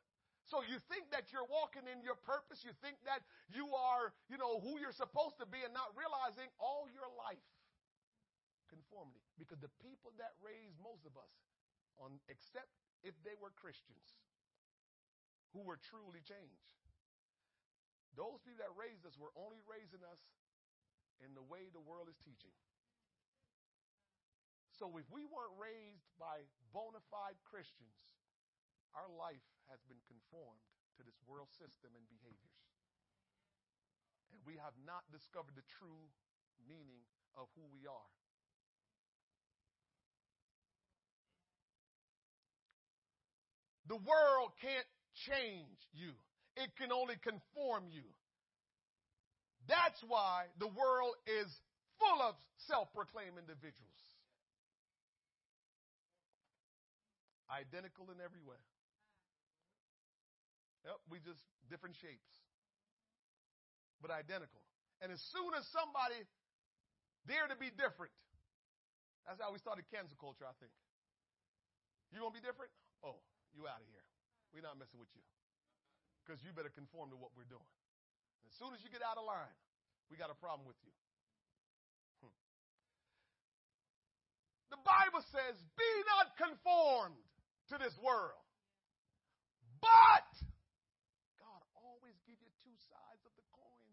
So you think that you're walking in your purpose. You think that you are, you know, who you're supposed to be and not realizing all your life conformity. Because the people that raised most of us on, except if they were Christians who were truly changed, those people that raised us were only raising us in the way the world is teaching. So if we weren't raised by bona fide Christians, our life has been conformed to this world system and behaviors. And we have not discovered the true meaning of who we are. The world can't change you. It can only conform you. That's why the world is full of self-proclaimed individuals. Identical in every way. Yep, we just different shapes. But identical. And as soon as somebody dare to be different, that's how we started cancel culture, I think. You gonna be different? Oh, you out of here. We're not messing with you. Because you better conform to what we're doing. As soon as you get out of line, we got a problem with you. Hmm. The Bible says, be not conformed to this world. But God always give you two sides of the coin.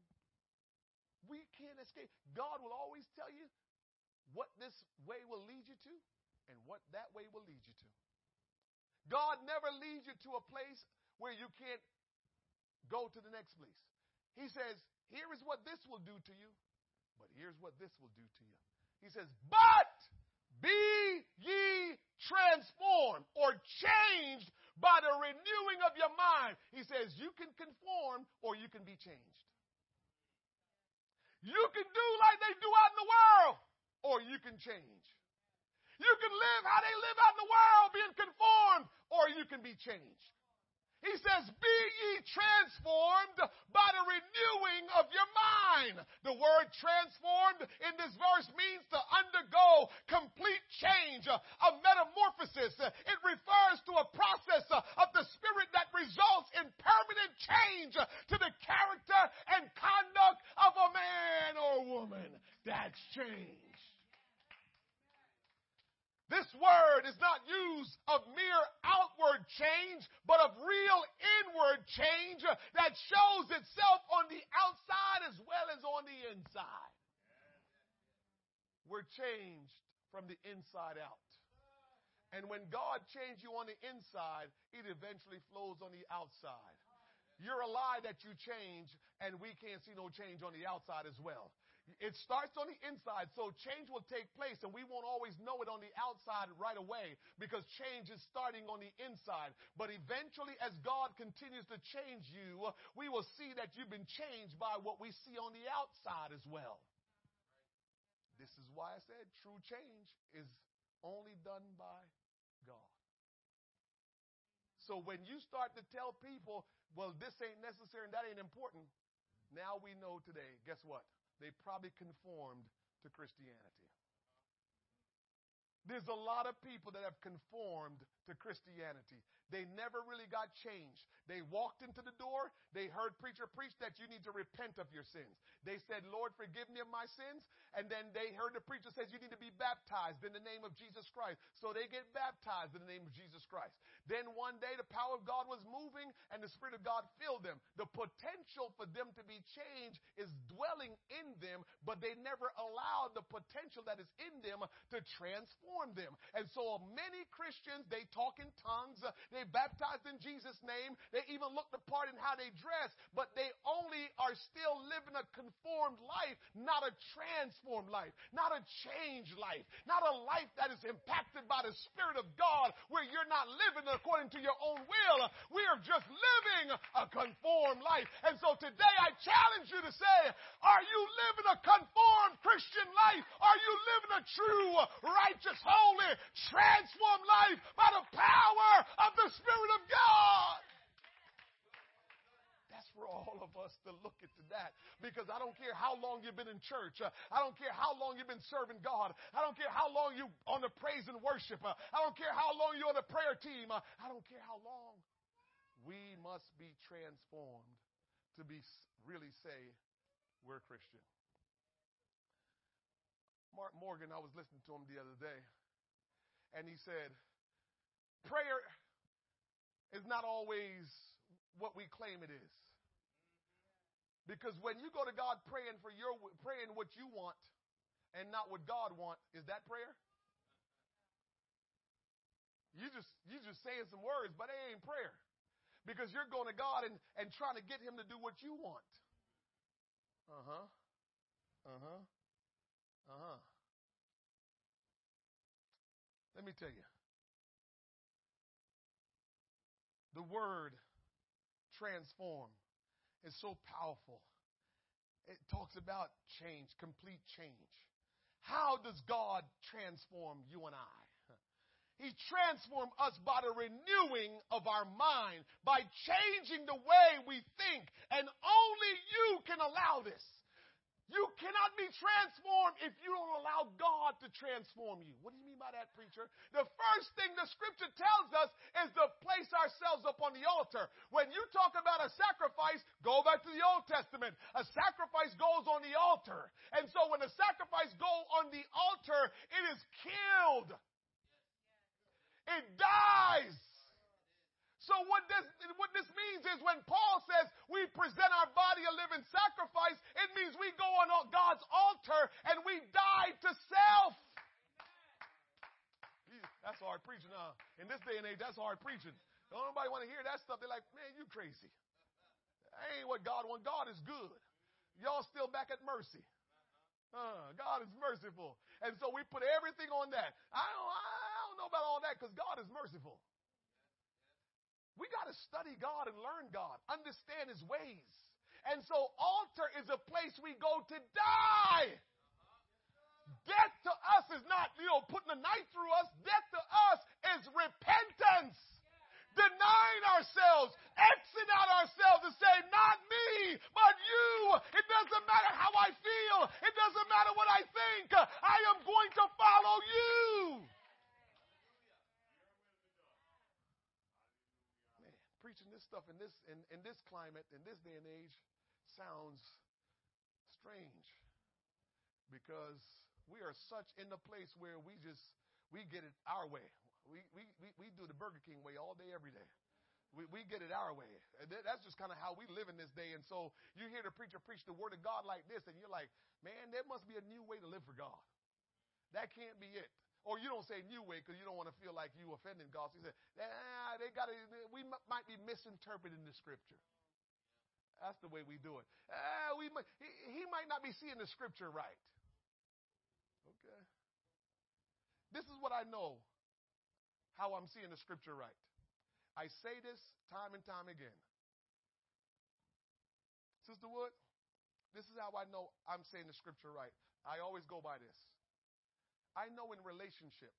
We can't escape. God will always tell you what this way will lead you to and what that way will lead you to. God never leads you to a place where you can't go to the next place. He says, here is what this will do to you, but here's what this will do to you. He says, but be ye transformed or changed by the renewing of your mind. He says, you can conform or you can be changed. You can do like they do out in the world or you can change. You can live how they live out in the world, being conformed, or you can be changed. He says, Be ye transformed by the renewing of your mind. The word transformed in this verse means to undergo complete change, a metamorphosis. It refers to a process of the spirit that results in permanent change to the character and conduct of a man or woman. That's change. This word is not used of mere outward change, but of real inward change that shows itself on the outside as well as on the inside. We're changed from the inside out. And when God changed you on the inside, it eventually flows on the outside. You're a lie that you change, and we can't see no change on the outside as well. It starts on the inside, so change will take place, and we won't always know it on the outside right away because change is starting on the inside. But eventually, as God continues to change you, we will see that you've been changed by what we see on the outside as well. This is why I said true change is only done by God. So when you start to tell people, well, this ain't necessary and that ain't important, now we know today, guess what? They probably conformed to Christianity. There's a lot of people that have conformed to Christianity. They never really got changed. They walked into the door. They heard preacher preach that you need to repent of your sins. They said, Lord, forgive me of my sins. And then they heard the preacher says you need to be baptized in the name of Jesus Christ. So they get baptized in the name of Jesus Christ. Then one day the power of God was moving and the Spirit of God filled them. The potential for them to be changed is dwelling in them, but they never allowed the potential that is in them to transform them. And so many Christians, they talk in tongues, they baptized in Jesus' name. They even look the part in how they dress, but they only are still living a conformed life, not a transformed life, not a changed life, not a life that is impacted by the Spirit of God where you're not living according to your own will. We are just living a conformed life. And so today I challenge you to say, are you living a conformed Christian life? Are you living a true, righteous, holy, transformed life by the power of the Spirit of God. For all of us to look into that. Because I don't care how long you've been in church. Uh, I don't care how long you've been serving God. I don't care how long you on the praise and worship. Uh, I don't care how long you're on the prayer team. Uh, I don't care how long. We must be transformed to be really say we're Christian. Mark Morgan, I was listening to him the other day, and he said, prayer is not always what we claim it is. Because when you go to God praying for your praying what you want and not what God wants, is that prayer? You just you just saying some words, but it ain't prayer. Because you're going to God and, and trying to get him to do what you want. Uh huh. Uh huh. Uh huh. Let me tell you. The word transform is so powerful. It talks about change, complete change. How does God transform you and I? He transformed us by the renewing of our mind, by changing the way we think. And only you can allow this. You cannot be transformed if you don't allow God to transform you. What do you mean by that, preacher? The first thing the scripture tells us is to place ourselves upon the altar. When you talk about a sacrifice, go back to the Old Testament. A sacrifice goes on the altar. And so when a sacrifice goes on the altar, it is killed. It dies. So what this, what this means is when Paul says we present our body a living sacrifice, it means we go on God's altar and we die to self. That's hard preaching. Uh, in this day and age, that's hard preaching. Don't nobody want to hear that stuff. They're like, man, you crazy. That ain't what God wants. God is good. Y'all still back at mercy. Uh, God is merciful. And so we put everything on that. I don't, I don't know about all that because God is merciful. We got to study God and learn God, understand His ways. And so, altar is a place we go to die. Death to us is not, you know, putting a knife through us. Death to us is repentance. Denying ourselves, Xing out ourselves and say, not me, but you. It doesn't matter how I feel. It doesn't matter what I think. I am going to follow you. preaching this stuff in this in, in this climate, in this day and age, sounds strange. Because we are such in the place where we just we get it our way. We we we, we do the Burger King way all day, every day. We, we get it our way. That's just kind of how we live in this day. And so you hear the preacher preach the word of God like this, and you're like, man, there must be a new way to live for God. That can't be it. Or you don't say new way because you don't want to feel like you offending God. So you say, ah, they got we might be misinterpreting the scripture. That's the way we do it. Ah, we might, he, he might not be seeing the scripture right. Okay. This is what I know how I'm seeing the scripture right. I say this time and time again. Sister Wood, this is how I know I'm saying the scripture right. I always go by this. I know in relationship,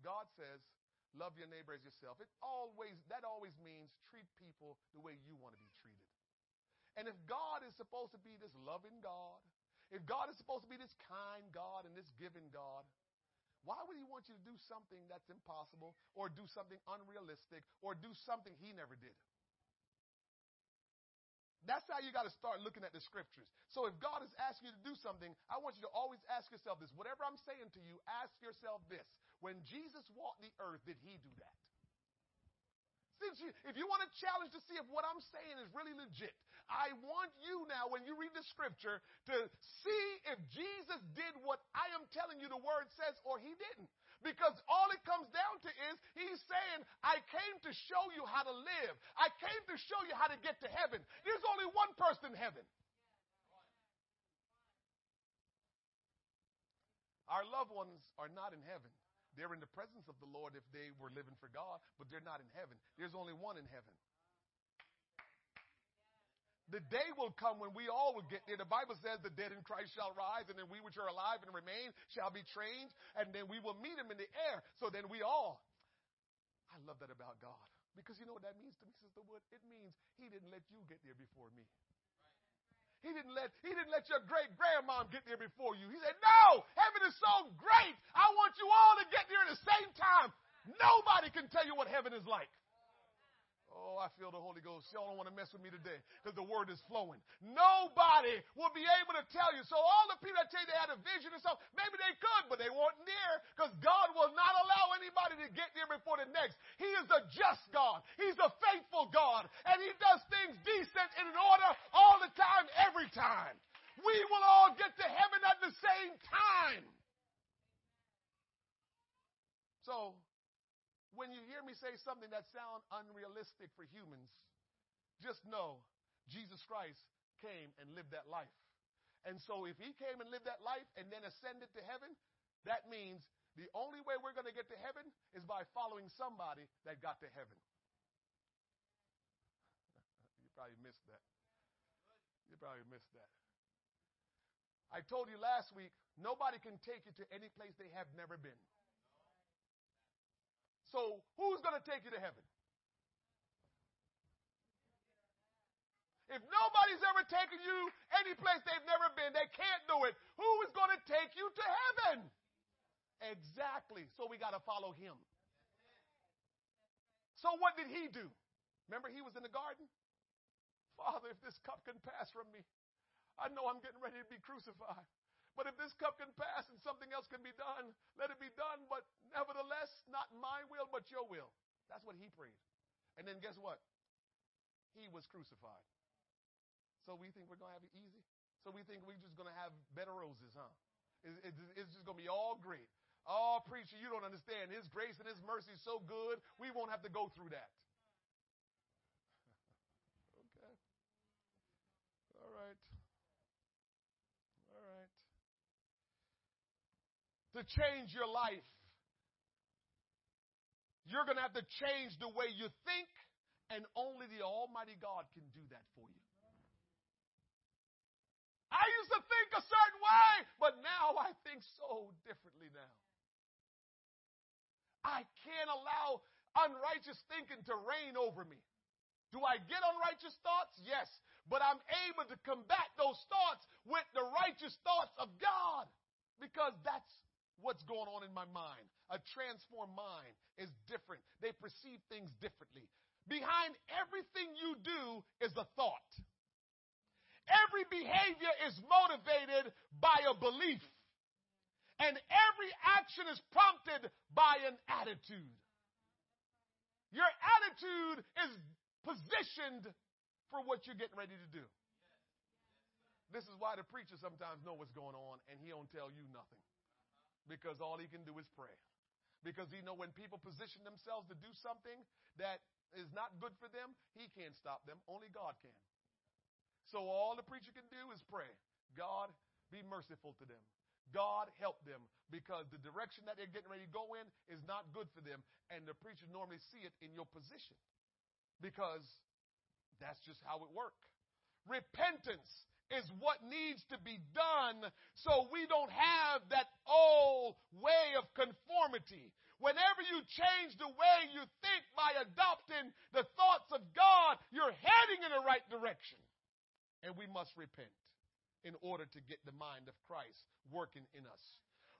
God says, love your neighbor as yourself. It always, that always means treat people the way you want to be treated. And if God is supposed to be this loving God, if God is supposed to be this kind God and this giving God, why would he want you to do something that's impossible or do something unrealistic or do something he never did? That's how you got to start looking at the scriptures. So if God is asking you to do something, I want you to always ask yourself this. Whatever I'm saying to you, ask yourself this. When Jesus walked the earth, did he do that? If you want to challenge to see if what I'm saying is really legit, I want you now, when you read the scripture, to see if Jesus did what I am telling you the word says or he didn't. Because all it comes down to is he's saying, I came to show you how to live. I came to show you how to get to heaven. There's only one person in heaven. Our loved ones are not in heaven. They're in the presence of the Lord if they were living for God, but they're not in heaven. There's only one in heaven. The day will come when we all will get there. The Bible says the dead in Christ shall rise, and then we which are alive and remain shall be changed, and then we will meet him in the air. So then we all. I love that about God. Because you know what that means to me, Sister Wood? It means he didn't let you get there before me. He didn't let he didn't let your great grandmom get there before you. He said, No, heaven is so great. I want you all to get there at the same time. Nobody can tell you what heaven is like. Oh, I feel the Holy Ghost. Y'all don't want to mess with me today because the word is flowing. Nobody will be able to tell you. So all the people that tell you they had a vision and stuff, maybe they could, but they weren't near because God will not allow anybody to get there before the next. He is a just God. He's a faithful God. And he does things decent and in order all the time, every time. We will all get to heaven at the same time. So when you hear me say something that sounds unrealistic for humans, just know Jesus Christ came and lived that life. And so if he came and lived that life and then ascended to heaven, that means the only way we're going to get to heaven is by following somebody that got to heaven. you probably missed that. You probably missed that. I told you last week, nobody can take you to any place they have never been. So who's going to take you to heaven? If nobody's ever taken you any place they've never been, they can't do it. Who is going to take you to heaven? Exactly. So we got to follow him. So what did he do? Remember he was in the garden? Father, if this cup can pass from me, I know I'm getting ready to be crucified. But if this cup can pass and something else can be done, let it be done. But nevertheless, not my will, but your will. That's what he prayed. And then guess what? He was crucified. So we think we're going to have it easy? So we think we're just going to have better roses, huh? It's, just going to be all great. Oh, preacher, you don't understand. His grace and His mercy is so good, we won't have to go through that. okay. All right. All right. To change your life, you're going to have to change the way you think, and only the Almighty God can do that for you. I used to think a certain way, but now I think so differently now. I can't allow unrighteous thinking to reign over me. Do I get unrighteous thoughts? Yes. But I'm able to combat those thoughts with the righteous thoughts of God because that's what's going on in my mind. A transformed mind is different. They perceive things differently. Behind everything you do is a thought. Every behavior is motivated by a belief. And every action is prompted by an attitude. Your attitude is positioned for what you're getting ready to do. This is why the preacher sometimes know what's going on and he don't tell you nothing. Because all he can do is pray. Because he know when people position themselves to do something that is not good for them, he can't stop them. Only God can. So all the preacher can do is pray. God, be merciful to them. God help them because the direction that they're getting ready to go in is not good for them. And the preacher normally see it in your position because that's just how it works. Repentance is what needs to be done so we don't have that old way of conformity. Whenever you change the way you think by adopting the thoughts of God, you're heading in the right direction and we must repent in order to get the mind of Christ working in us.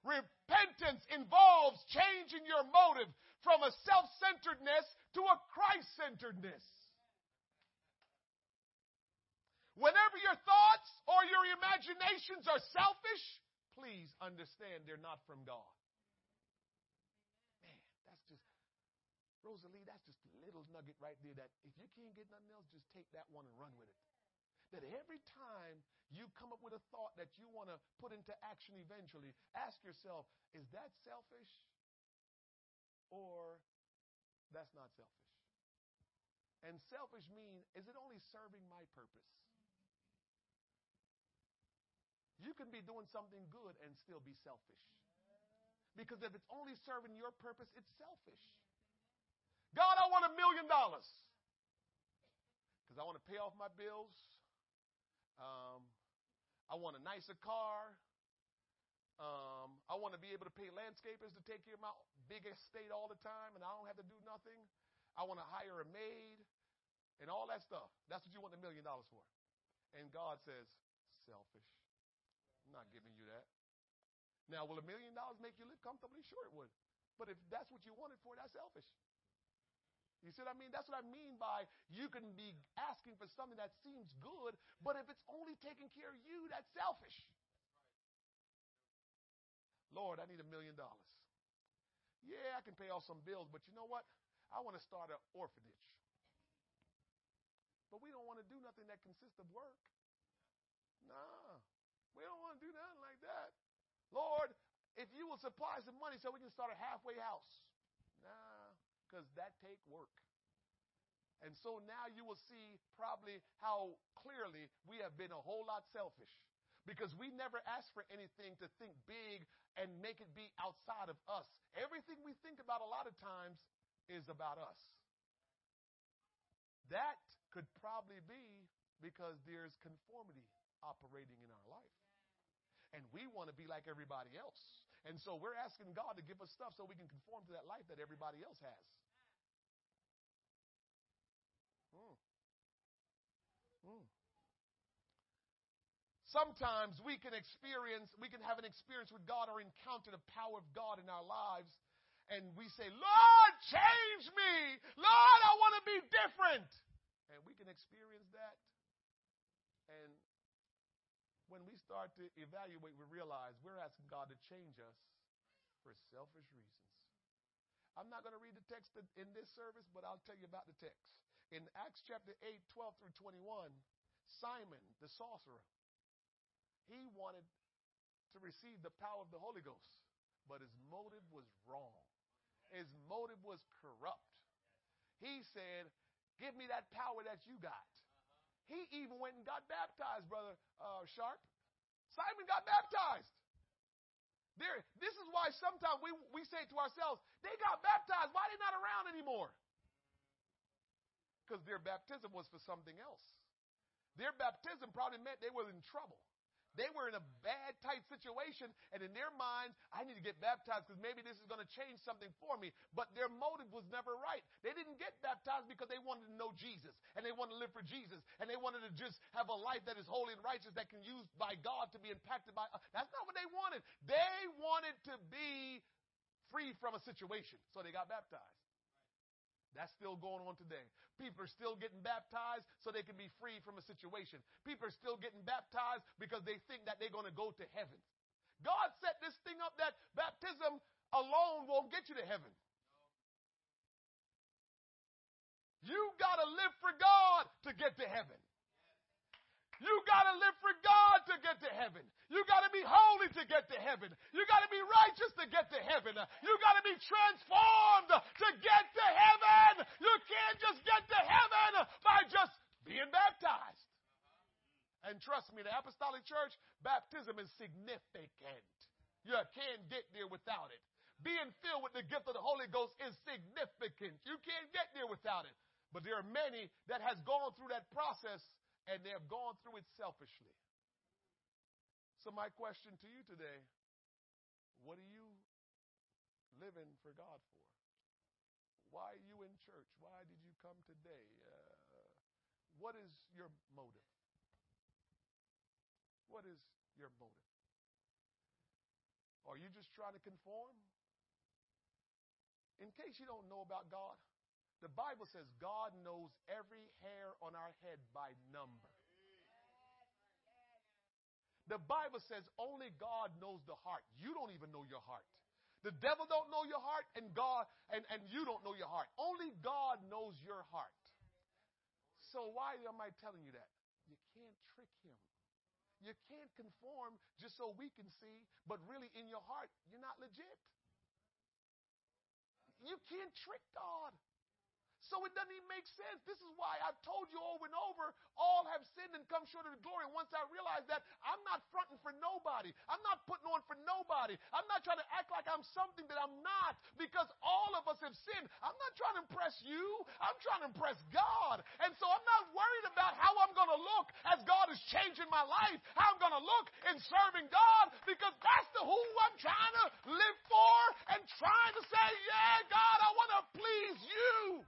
Repentance involves changing your motive from a self centeredness to a Christ centeredness. Whenever your thoughts or your imaginations are selfish, please understand they're not from God. Man, that's just, Rosalie, that's just a little nugget right there that if you can't get nothing else, just take that one and run with it that every time you come up with a thought that you want to put into action eventually, ask yourself, is that selfish or that's not selfish? And selfish means, is it only serving my purpose? You can be doing something good and still be selfish. Because if it's only serving your purpose, it's selfish. God, I want a million dollars. Because I want to pay off my bills. Um, I want a nicer car. Um, I want to be able to pay landscapers to take care of my big estate all the time, and I don't have to do nothing. I want to hire a maid and all that stuff. That's what you want a million dollars for. And God says, selfish. I'm not giving you that. Now, will a million dollars make you live comfortably? Sure, it would. But if that's what you wanted for, that's selfish. You see what I mean? That's what I mean by you can be asking for something that seems good, but if it's only taking care of you, that's selfish. Lord, I need a million dollars. Yeah, I can pay off some bills, but you know what? I want to start an orphanage. But we don't want to do nothing that consists of work. Nah, we don't want to do nothing like that. Lord, if you will supply some money so we can start a halfway house. Nah, because that take work. And so now you will see probably how clearly we have been a whole lot selfish. Because we never ask for anything to think big and make it be outside of us. Everything we think about a lot of times is about us. That could probably be because there's conformity operating in our life. And we want to be like everybody else. And so we're asking God to give us stuff so we can conform to that life that everybody else has. Mm. Mm. Sometimes we can experience, we can have an experience with God or encounter the power of God in our lives, and we say, Lord, change me. Lord, I want to be different. And we can experience that. And when we start to evaluate, we realize we're asking God to change us for selfish reasons. I'm not going to read the text in this service, but I'll tell you about the text. In Acts chapter 8, 12 through 21, Simon, the sorcerer, he wanted to receive the power of the Holy Ghost, but his motive was wrong. His motive was corrupt. He said, Give me that power that you got. He even went and got baptized, Brother uh, Sharp. Simon got baptized. There, this is why sometimes we, we say to ourselves, they got baptized. Why are they not around anymore? Because their baptism was for something else. Their baptism probably meant they were in trouble. They were in a bad, tight situation, and in their minds, I need to get baptized because maybe this is going to change something for me. But their motive was never right. They didn't get baptized because they wanted to know Jesus, and they wanted to live for Jesus, and they wanted to just have a life that is holy and righteous that can use by God to be impacted by. Uh, that's not what they wanted. They wanted to be free from a situation, so they got baptized. That's still going on today. People are still getting baptized so they can be free from a situation. People are still getting baptized because they think that they're going to go to heaven. God set this thing up that baptism alone won't get you to heaven. You got to live for God to get to heaven. You got to live for God to get to heaven. You got to be holy to get to heaven. You got to be righteous to get to heaven. You got to be transformed to get to heaven. You can't just get to heaven by just being baptized. And trust me, the apostolic church, baptism is significant. You can't get there without it. Being filled with the gift of the Holy Ghost is significant. You can't get there without it. But there are many that has gone through that process and they have gone through it selfishly. So, my question to you today what are you living for God for? Why are you in church? Why did you come today? Uh, what is your motive? What is your motive? Are you just trying to conform? In case you don't know about God, the Bible says God knows every hair on our head by number. The Bible says only God knows the heart. You don't even know your heart. The devil don't know your heart and God and, and you don't know your heart. Only God knows your heart. So why am I telling you that? You can't trick him. You can't conform just so we can see, but really in your heart, you're not legit. You can't trick God. So it doesn't even make sense. This is why I've told you over and over, all have sinned and come short of the glory. Once I realized that, I'm not fronting for nobody. I'm not putting on for nobody. I'm not trying to act like I'm something that I'm not because all of us have sinned. I'm not trying to impress you. I'm trying to impress God. And so I'm not worried about how I'm going to look as God is changing my life, how I'm going to look in serving God because that's the who I'm trying to live for and trying to say, yeah, God, I want to please you.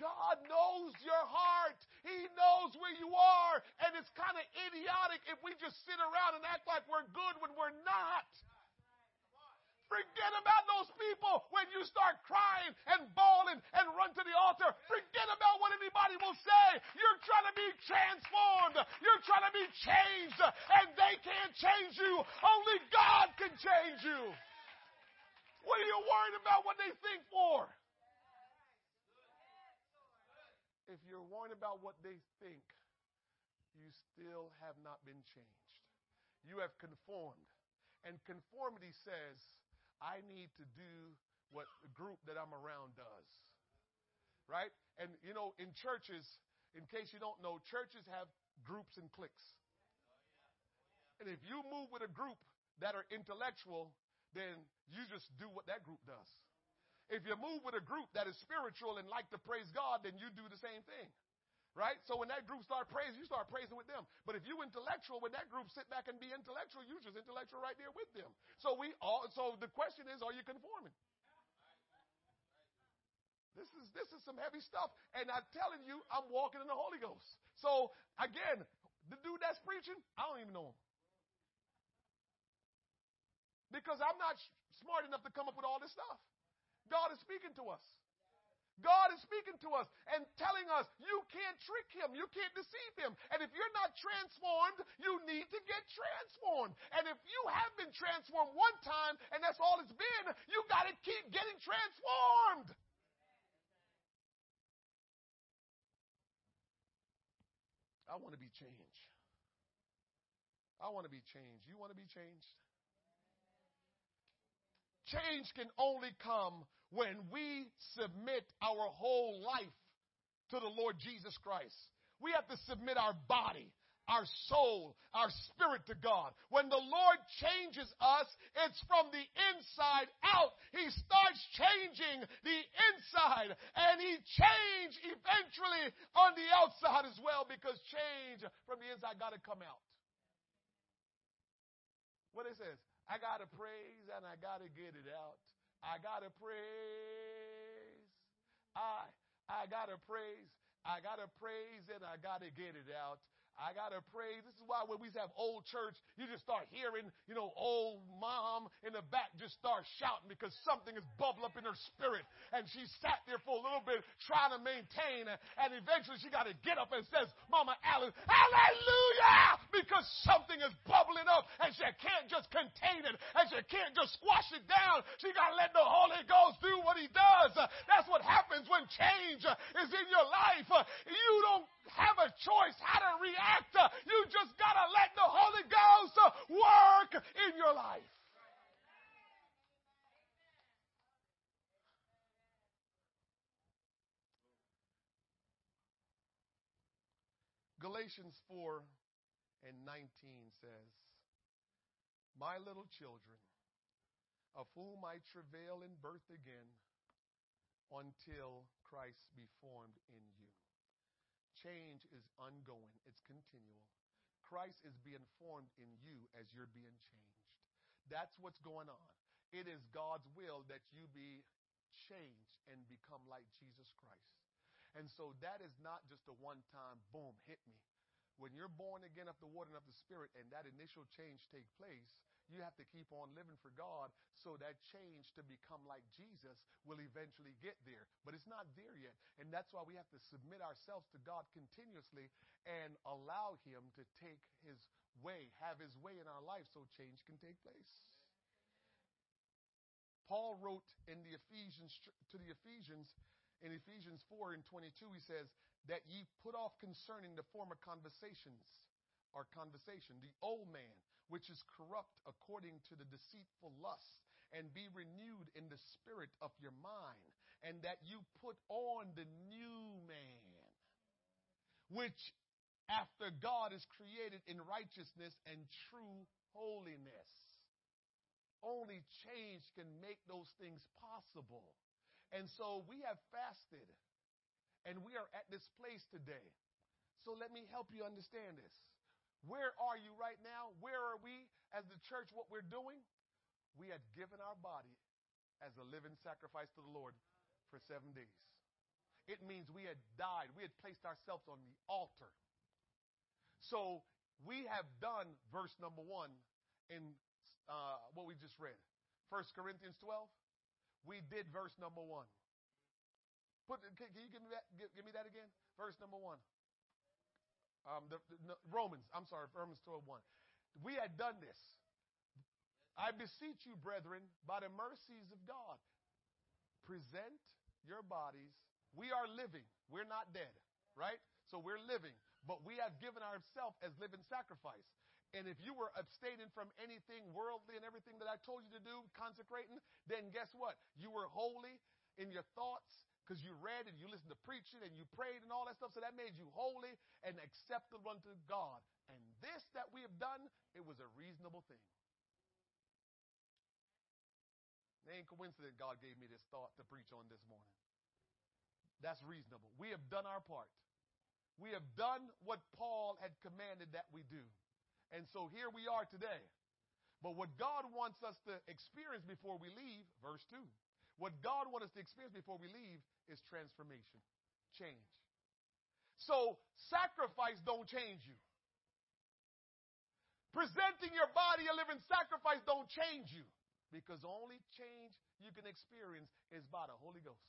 God knows your heart. He knows where you are. And it's kind of idiotic if we just sit around and act like we're good when we're not. Forget about those people when you start crying and bawling and run to the altar. Forget about what anybody will say. You're trying to be transformed. You're trying to be changed and they can't change you. Only God can change you. What are you worried about what they think for? If you're worried about what they think, you still have not been changed. You have conformed. And conformity says, I need to do what the group that I'm around does. Right? And you know, in churches, in case you don't know, churches have groups and cliques. And if you move with a group that are intellectual, then you just do what that group does. If you move with a group that is spiritual and like to praise God, then you do the same thing. Right? So when that group start praising, you start praising with them. But if you intellectual, when that group sit back and be intellectual, you just intellectual right there with them. So we all so the question is, are you conforming? This is this is some heavy stuff. And I'm telling you, I'm walking in the Holy Ghost. So again, the dude that's preaching, I don't even know him. Because I'm not smart enough to come up with all this stuff. God is speaking to us. God is speaking to us and telling us you can't trick him. You can't deceive him. And if you're not transformed, you need to get transformed. And if you have been transformed one time and that's all it's been, you got to keep getting transformed. I want to be changed. I want to be changed. You want to be changed? Change can only come when we submit our whole life to the Lord Jesus Christ. We have to submit our body, our soul, our spirit to God. When the Lord changes us, it's from the inside out. He starts changing the inside and he change eventually on the outside as well because change from the inside got to come out. What it says, I got to praise and I got to get it out. I got to praise. I I got to praise. I got to praise and I got to get it out. I got to praise. This is why when we have old church, you just start hearing, you know, old mom in the back just start shouting because something is bubbling up in her spirit. And she sat there for a little bit trying to maintain. And eventually she got to get up and says, Mama Alice, hallelujah! Because something is bubbling up and she can't just contain it and she can't just squash it down. She got to let the Holy Ghost do what he does. That's what happens when change is in your life. You don't have a choice how to react. You just got to let the Holy Ghost work in your life. Galatians 4 and 19 says, My little children, of whom I travail in birth again until Christ be formed in you. Change is ongoing, it's continual. Christ is being formed in you as you're being changed. That's what's going on. It is God's will that you be changed and become like Jesus Christ. And so that is not just a one time boom, hit me. When you're born again of the water and of the spirit and that initial change take place, you have to keep on living for God so that change to become like Jesus will eventually get there. But it's not there yet. And that's why we have to submit ourselves to God continuously and allow Him to take His way, have His way in our life so change can take place. Paul wrote in the Ephesians to the Ephesians in Ephesians 4 and 22 he says that ye put off concerning the former conversations or conversation the old man which is corrupt according to the deceitful lust, and be renewed in the spirit of your mind, and that you put on the new man, which after God is created in righteousness and true holiness. Only change can make those things possible. And so we have fasted, and we are at this place today. So let me help you understand this. Where are you right now? Where are we as the church? What we're doing? We had given our body as a living sacrifice to the Lord for seven days. It means we had died. We had placed ourselves on the altar. So we have done verse number one in uh, what we just read. 1 Corinthians 12. We did verse number one. Put, can, you give me that? Give, give me that again? Verse number one. Um, the, the, Romans, I'm sorry, Romans 12 1. We had done this. I beseech you, brethren, by the mercies of God, present your bodies. We are living. We're not dead, right? So we're living, but we have given ourselves as living sacrifice. And if you were abstaining from anything worldly and everything that I told you to do, consecrating, then guess what? You were holy in your thoughts, because you read and you listened to preaching and you prayed and all that stuff. So that made you holy and acceptable unto God. And this that we have done, it was a reasonable thing. It ain't coincident God gave me this thought to preach on this morning. That's reasonable. We have done our part. We have done what Paul had commanded that we do. And so here we are today. But what God wants us to experience before we leave, verse 2, what God wants us to experience before we leave is transformation, change. So sacrifice don't change you. Presenting your body a living sacrifice don't change you because the only change you can experience is by the Holy Ghost.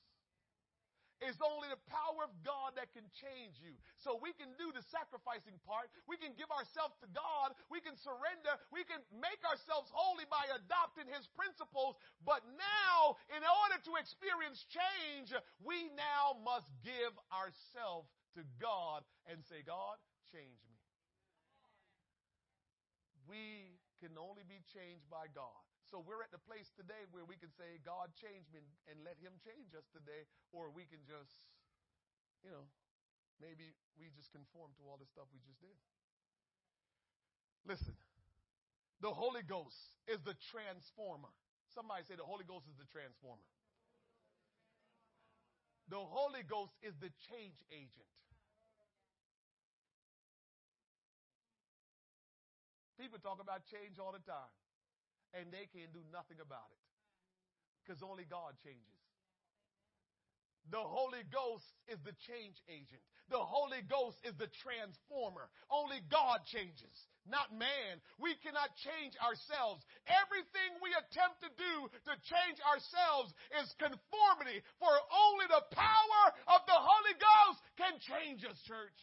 It's only the power of God that can change you. So we can do the sacrificing part. We can give ourselves to God. We can surrender. We can make ourselves holy by adopting His principles. But now, in order to experience change, we now must give ourselves to God and say, God, change me. We can only be changed by God. So we're at the place today where we can say, God, change me and let Him change us today, or we can just, you know, maybe we just conform to all the stuff we just did. Listen, the Holy Ghost is the transformer. Somebody say the Holy Ghost is the transformer. The Holy Ghost is the change agent. People talk about change all the time and they can do nothing about it because only God changes. The Holy Ghost is the change agent. The Holy Ghost is the transformer. Only God changes, not man. We cannot change ourselves. Everything we attempt to do to change ourselves is conformity, for only the power of the Holy Ghost can change us, church.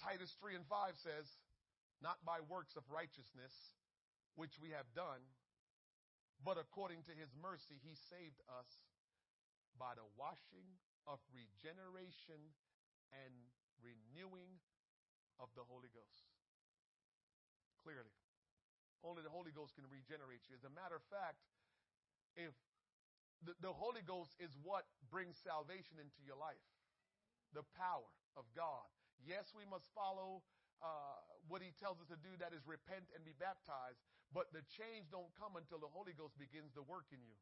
Titus 3 and 5 says, not by works of righteousness, which we have done, but according to his mercy, he saved us by the washing of regeneration and renewing of the Holy Ghost. Clearly. Only the Holy Ghost can regenerate you. As a matter of fact, if the, the Holy Ghost is what brings salvation into your life, the power of God. Yes, we must follow uh, what he tells us to do, that is repent and be baptized. But the change don't come until the Holy Ghost begins to work in you.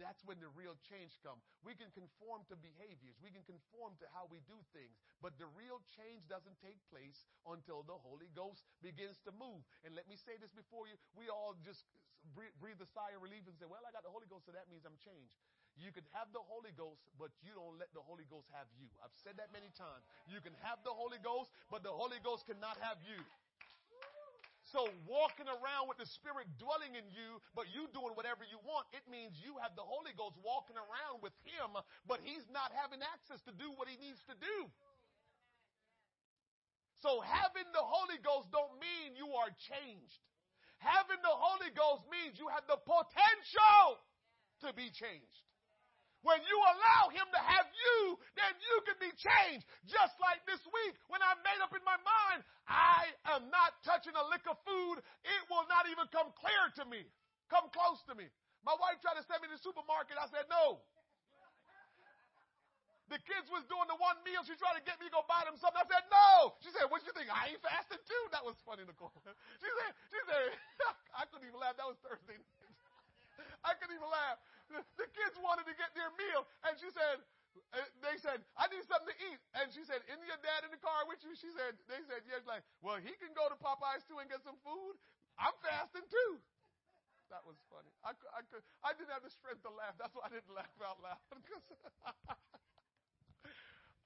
That's when the real change comes. We can conform to behaviors. We can conform to how we do things. But the real change doesn't take place until the Holy Ghost begins to move. And let me say this before you. We all just breathe a sigh of relief and say, well, I got the Holy Ghost, so that means I'm changed. You can have the Holy Ghost, but you don't let the Holy Ghost have you. I've said that many times. You can have the Holy Ghost, but the Holy Ghost cannot have you. So walking around with the Spirit dwelling in you, but you doing whatever you want, it means you have the Holy Ghost walking around with Him, but He's not having access to do what He needs to do. So having the Holy Ghost don't mean you are changed. Having the Holy Ghost means you have the potential to be changed. When you allow him to have you, then you can be changed. Just like this week when I made up in my mind, I am not touching a lick of food. It will not even come clear to me, come close to me. My wife tried to send me to the supermarket. I said, no. The kids was doing the one meal. She tried to get me to go buy them something. I said, no. She said, what you think? I ain't fasting too? That was funny, Nicole. She said, she said, I couldn't even laugh. That was Thursday. I couldn't even laugh the, kids wanted to get their meal, and she said, they said, I need something to eat. And she said, Isn't your dad in the car with you? She said, they said, yes, like, well, he can go to Popeyes too and get some food. I'm fasting too. That was funny. I, I, could, I didn't have the strength to laugh. That's why I didn't laugh out loud.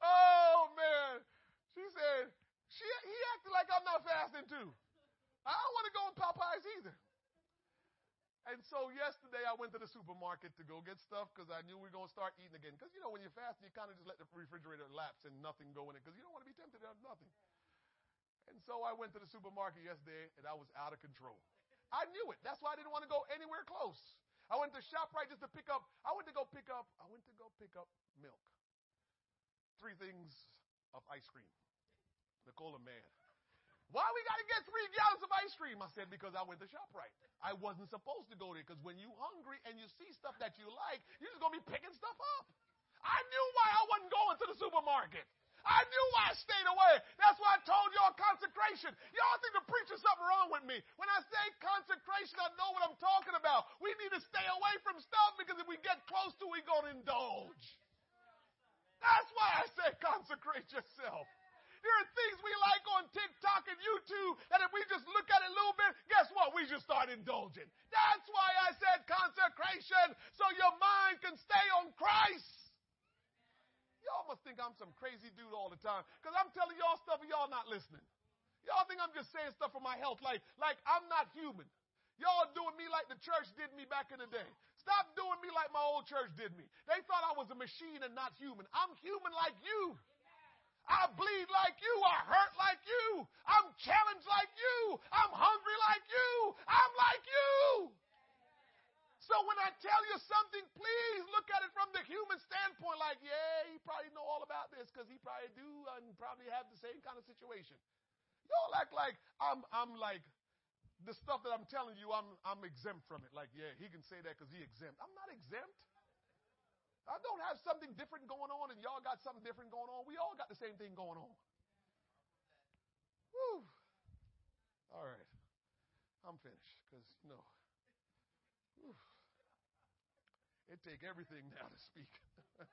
oh man. She said, she, he acted like I'm not fasting too. I don't want to go in Popeyes either. And so yesterday I went to the supermarket to go get stuff because I knew we were going to start eating again. Because, you know, when you're fasting, you kind of just let the refrigerator lapse and nothing go in it because you don't want to be tempted out of nothing. And so I went to the supermarket yesterday and I was out of control. I knew it. That's why I didn't want to go anywhere close. I went to ShopRite just to pick up, I went to go pick up, I went to go pick up milk. Three things of ice cream. Nicole, man. Why we got to get three gallons of ice cream? I said, because I went to ShopRite. I wasn't supposed to go there because when you hungry and you see stuff that you like, you're just going to be picking stuff up. I knew why I wasn't going to the supermarket. I knew why I stayed away. That's why I told y'all consecration. Y'all think the preacher's something wrong with me. When I say consecration, I know what I'm talking about. We need to stay away from stuff because if we get close to it, we're going to indulge. That's why I say consecrate yourself. There are things we like on TikTok and YouTube that if we just look at it a little bit, guess what? We just start indulging. That's why I said consecration, so your mind can stay on Christ. Y'all must think I'm some crazy dude all the time because I'm telling y'all stuff and y'all not listening. Y'all think I'm just saying stuff for my health like, like I'm not human. Y'all doing me like the church did me back in the day. Stop doing me like my old church did me. They thought I was a machine and not human. I'm human like you. I bleed like you. I hurt like you. I'm challenged like you. I'm hungry like you. I'm like you. So when I tell you something, please look at it from the human standpoint. Like, yeah, he probably know all about this because he probably do and probably have the same kind of situation. Y'all act like I'm, I'm like the stuff that I'm telling you, I'm, I'm exempt from it. Like, yeah, he can say that because he exempt. I'm not exempt. I don't have something different going on and y'all got something different going on. We all got the same thing going on. Whew. All right. I'm finished because, you know, whew. it take everything now to speak.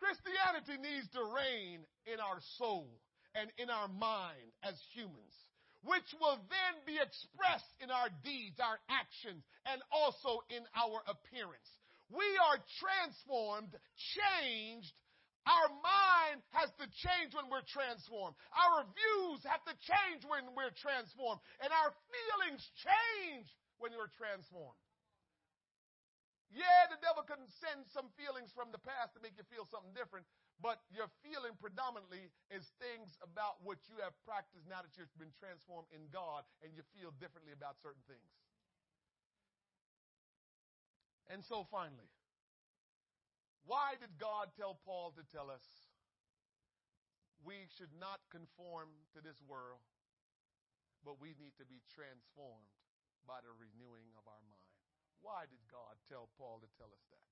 Christianity needs to reign in our soul and in our mind as humans which will then be expressed in our deeds, our actions, and also in our appearance. We are transformed, changed. Our mind has to change when we're transformed. Our views have to change when we're transformed. And our feelings change when we're transformed. Yeah, the devil can send some feelings from the past to make you feel something different, but your feeling predominantly is things about what you have practiced now that you've been transformed in God and you feel differently about certain things. And so finally, why did God tell Paul to tell us we should not conform to this world, but we need to be transformed by the renewing of our mind? Why did God tell Paul to tell us that?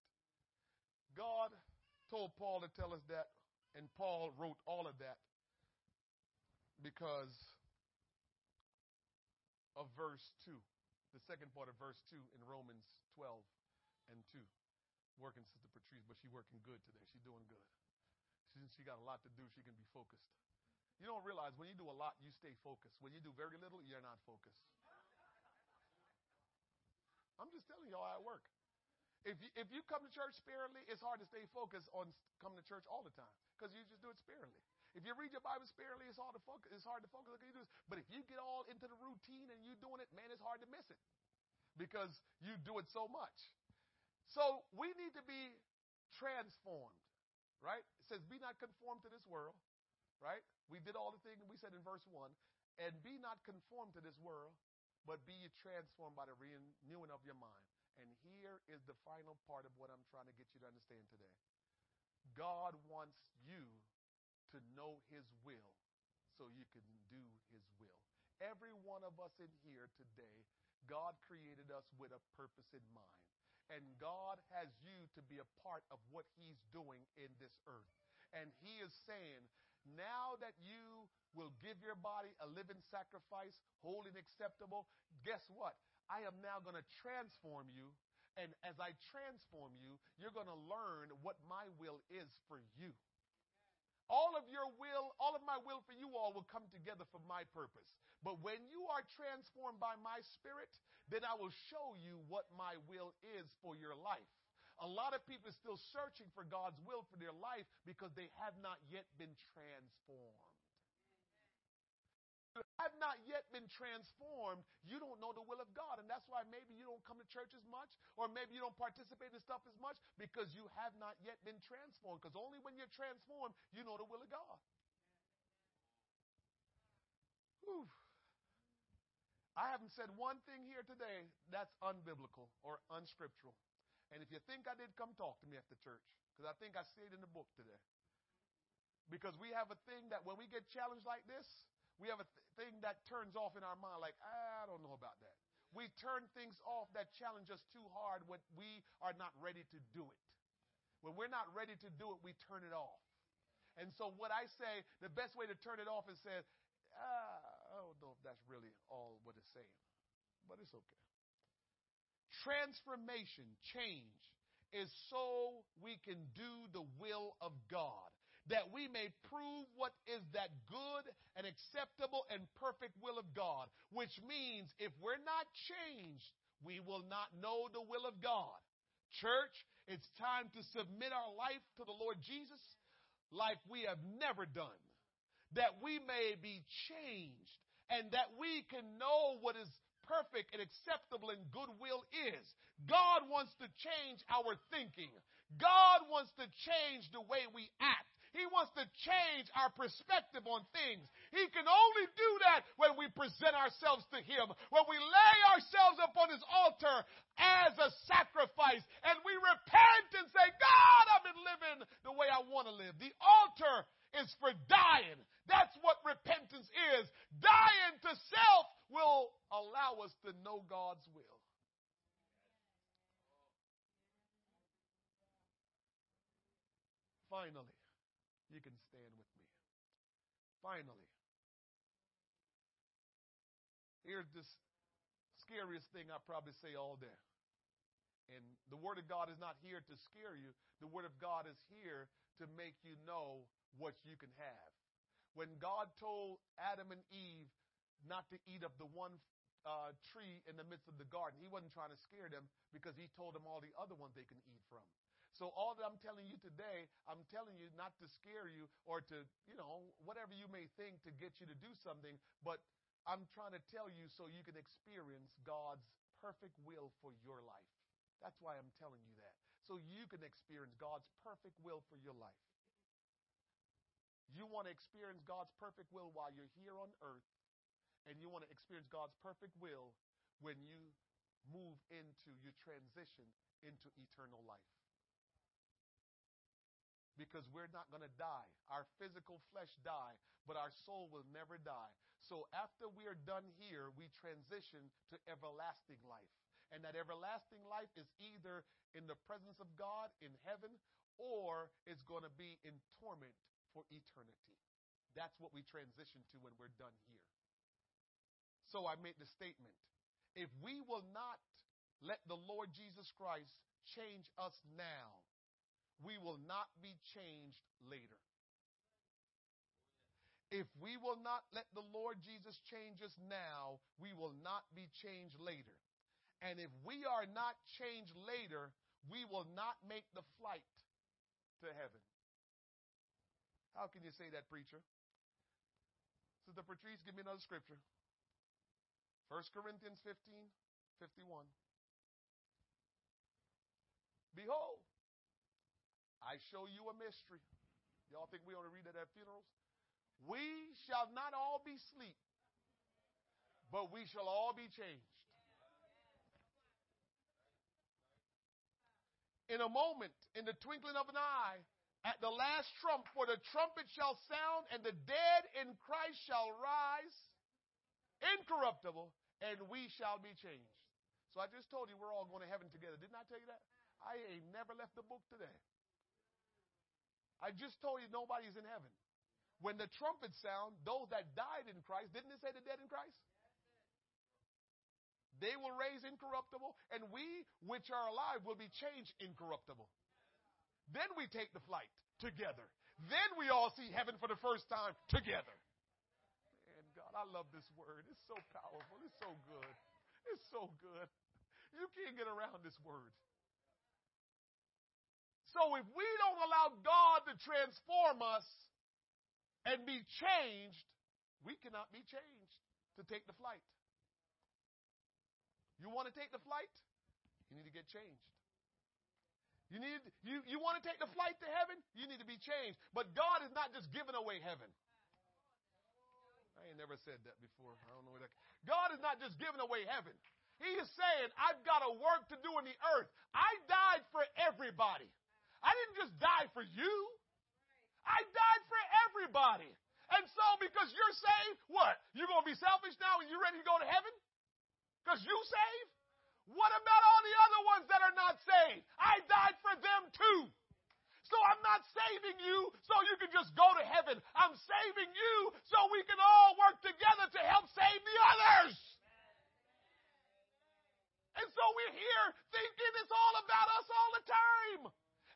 God told Paul to tell us that, and Paul wrote all of that because of verse 2, the second part of verse 2 in Romans 12 and 2. Working Sister Patrice, but she's working good today. She's doing good. She, she got a lot to do. She can be focused. You don't realize when you do a lot, you stay focused. When you do very little, you're not focused. I'm just telling y'all how it works. If you, if you come to church sparingly, it's hard to stay focused on coming to church all the time because you just do it sparingly. If you read your Bible sparingly, it's hard to focus. It's hard to focus. Like you do. But if you get all into the routine and you're doing it, man, it's hard to miss it because you do it so much. So we need to be transformed, right? It says, "Be not conformed to this world." Right? We did all the things we said in verse one, and be not conformed to this world, but be transformed by the renewing of your mind. And here is the final part of what I'm trying to get you to understand today. God wants you to know His will so you can do His will. Every one of us in here today, God created us with a purpose in mind. And God has you to be a part of what He's doing in this earth. And He is saying, now that you will give your body a living sacrifice, holy and acceptable, guess what? I am now going to transform you. And as I transform you, you're going to learn what my will is for you. All of your will, all of my will for you all will come together for my purpose. But when you are transformed by my spirit, then I will show you what my will is for your life. A lot of people are still searching for God's will for their life because they have not yet been transformed have not yet been transformed, you don't know the will of God. And that's why maybe you don't come to church as much, or maybe you don't participate in stuff as much because you have not yet been transformed. Because only when you're transformed, you know the will of God. Whew. I haven't said one thing here today that's unbiblical or unscriptural. And if you think I did, come talk to me after church, because I think I see it in the book today. Because we have a thing that when we get challenged like this, we have a th- thing that turns off in our mind, like, I don't know about that. We turn things off that challenge us too hard when we are not ready to do it. When we're not ready to do it, we turn it off. And so, what I say, the best way to turn it off is say, ah, I don't know if that's really all what it's saying, but it's okay. Transformation, change, is so we can do the will of God that we may prove what is that good and acceptable and perfect will of God, which means if we're not changed, we will not know the will of God. Church, it's time to submit our life to the Lord Jesus like we have never done, that we may be changed and that we can know what is perfect and acceptable and goodwill is. God wants to change our thinking. God wants to change the way we act. He wants to change our perspective on things. He can only do that when we present ourselves to Him, when we lay ourselves upon His altar as a sacrifice, and we repent and say, God, I've been living the way I want to live. The altar is for dying. That's what repentance is. Dying to self will allow us to know God's will. Finally, can stand with me. Finally, here's this scariest thing I probably say all day. And the Word of God is not here to scare you. The Word of God is here to make you know what you can have. When God told Adam and Eve not to eat of the one uh, tree in the midst of the garden, He wasn't trying to scare them because He told them all the other ones they can eat from. So all that I'm telling you today, I'm telling you not to scare you or to, you know, whatever you may think to get you to do something, but I'm trying to tell you so you can experience God's perfect will for your life. That's why I'm telling you that. So you can experience God's perfect will for your life. You want to experience God's perfect will while you're here on earth, and you want to experience God's perfect will when you move into, you transition into eternal life because we're not going to die. Our physical flesh die, but our soul will never die. So after we are done here, we transition to everlasting life. And that everlasting life is either in the presence of God in heaven or it's going to be in torment for eternity. That's what we transition to when we're done here. So I made the statement. If we will not let the Lord Jesus Christ change us now, we will not be changed later. If we will not let the Lord Jesus change us now, we will not be changed later. And if we are not changed later, we will not make the flight to heaven. How can you say that, preacher? Sister Patrice, give me another scripture. 1 Corinthians 15, 51. Behold, I show you a mystery. Y'all think we to read that at funerals? We shall not all be asleep, but we shall all be changed. In a moment, in the twinkling of an eye, at the last trump, for the trumpet shall sound, and the dead in Christ shall rise incorruptible, and we shall be changed. So I just told you we're all going to heaven together. Didn't I tell you that? I ain't never left the book today. I just told you nobody's in heaven. When the trumpet sound, those that died in Christ, didn't it say the dead in Christ? They will raise incorruptible, and we which are alive will be changed incorruptible. Then we take the flight together. Then we all see heaven for the first time together. Man, God, I love this word. It's so powerful. It's so good. It's so good. You can't get around this word. So if we don't allow God to transform us and be changed, we cannot be changed to take the flight. You want to take the flight? You need to get changed. You need you, you want to take the flight to heaven? You need to be changed. But God is not just giving away heaven. I ain't never said that before. I don't know what that God is not just giving away heaven. He is saying, I've got a work to do in the earth. I died for everybody. I didn't just die for you. I died for everybody. And so, because you're saved, what? You're going to be selfish now and you're ready to go to heaven? Because you saved? What about all the other ones that are not saved? I died for them too. So I'm not saving you so you can just go to heaven. I'm saving you so we can all work together to help save the others. And so we're here thinking it's all about us all the time.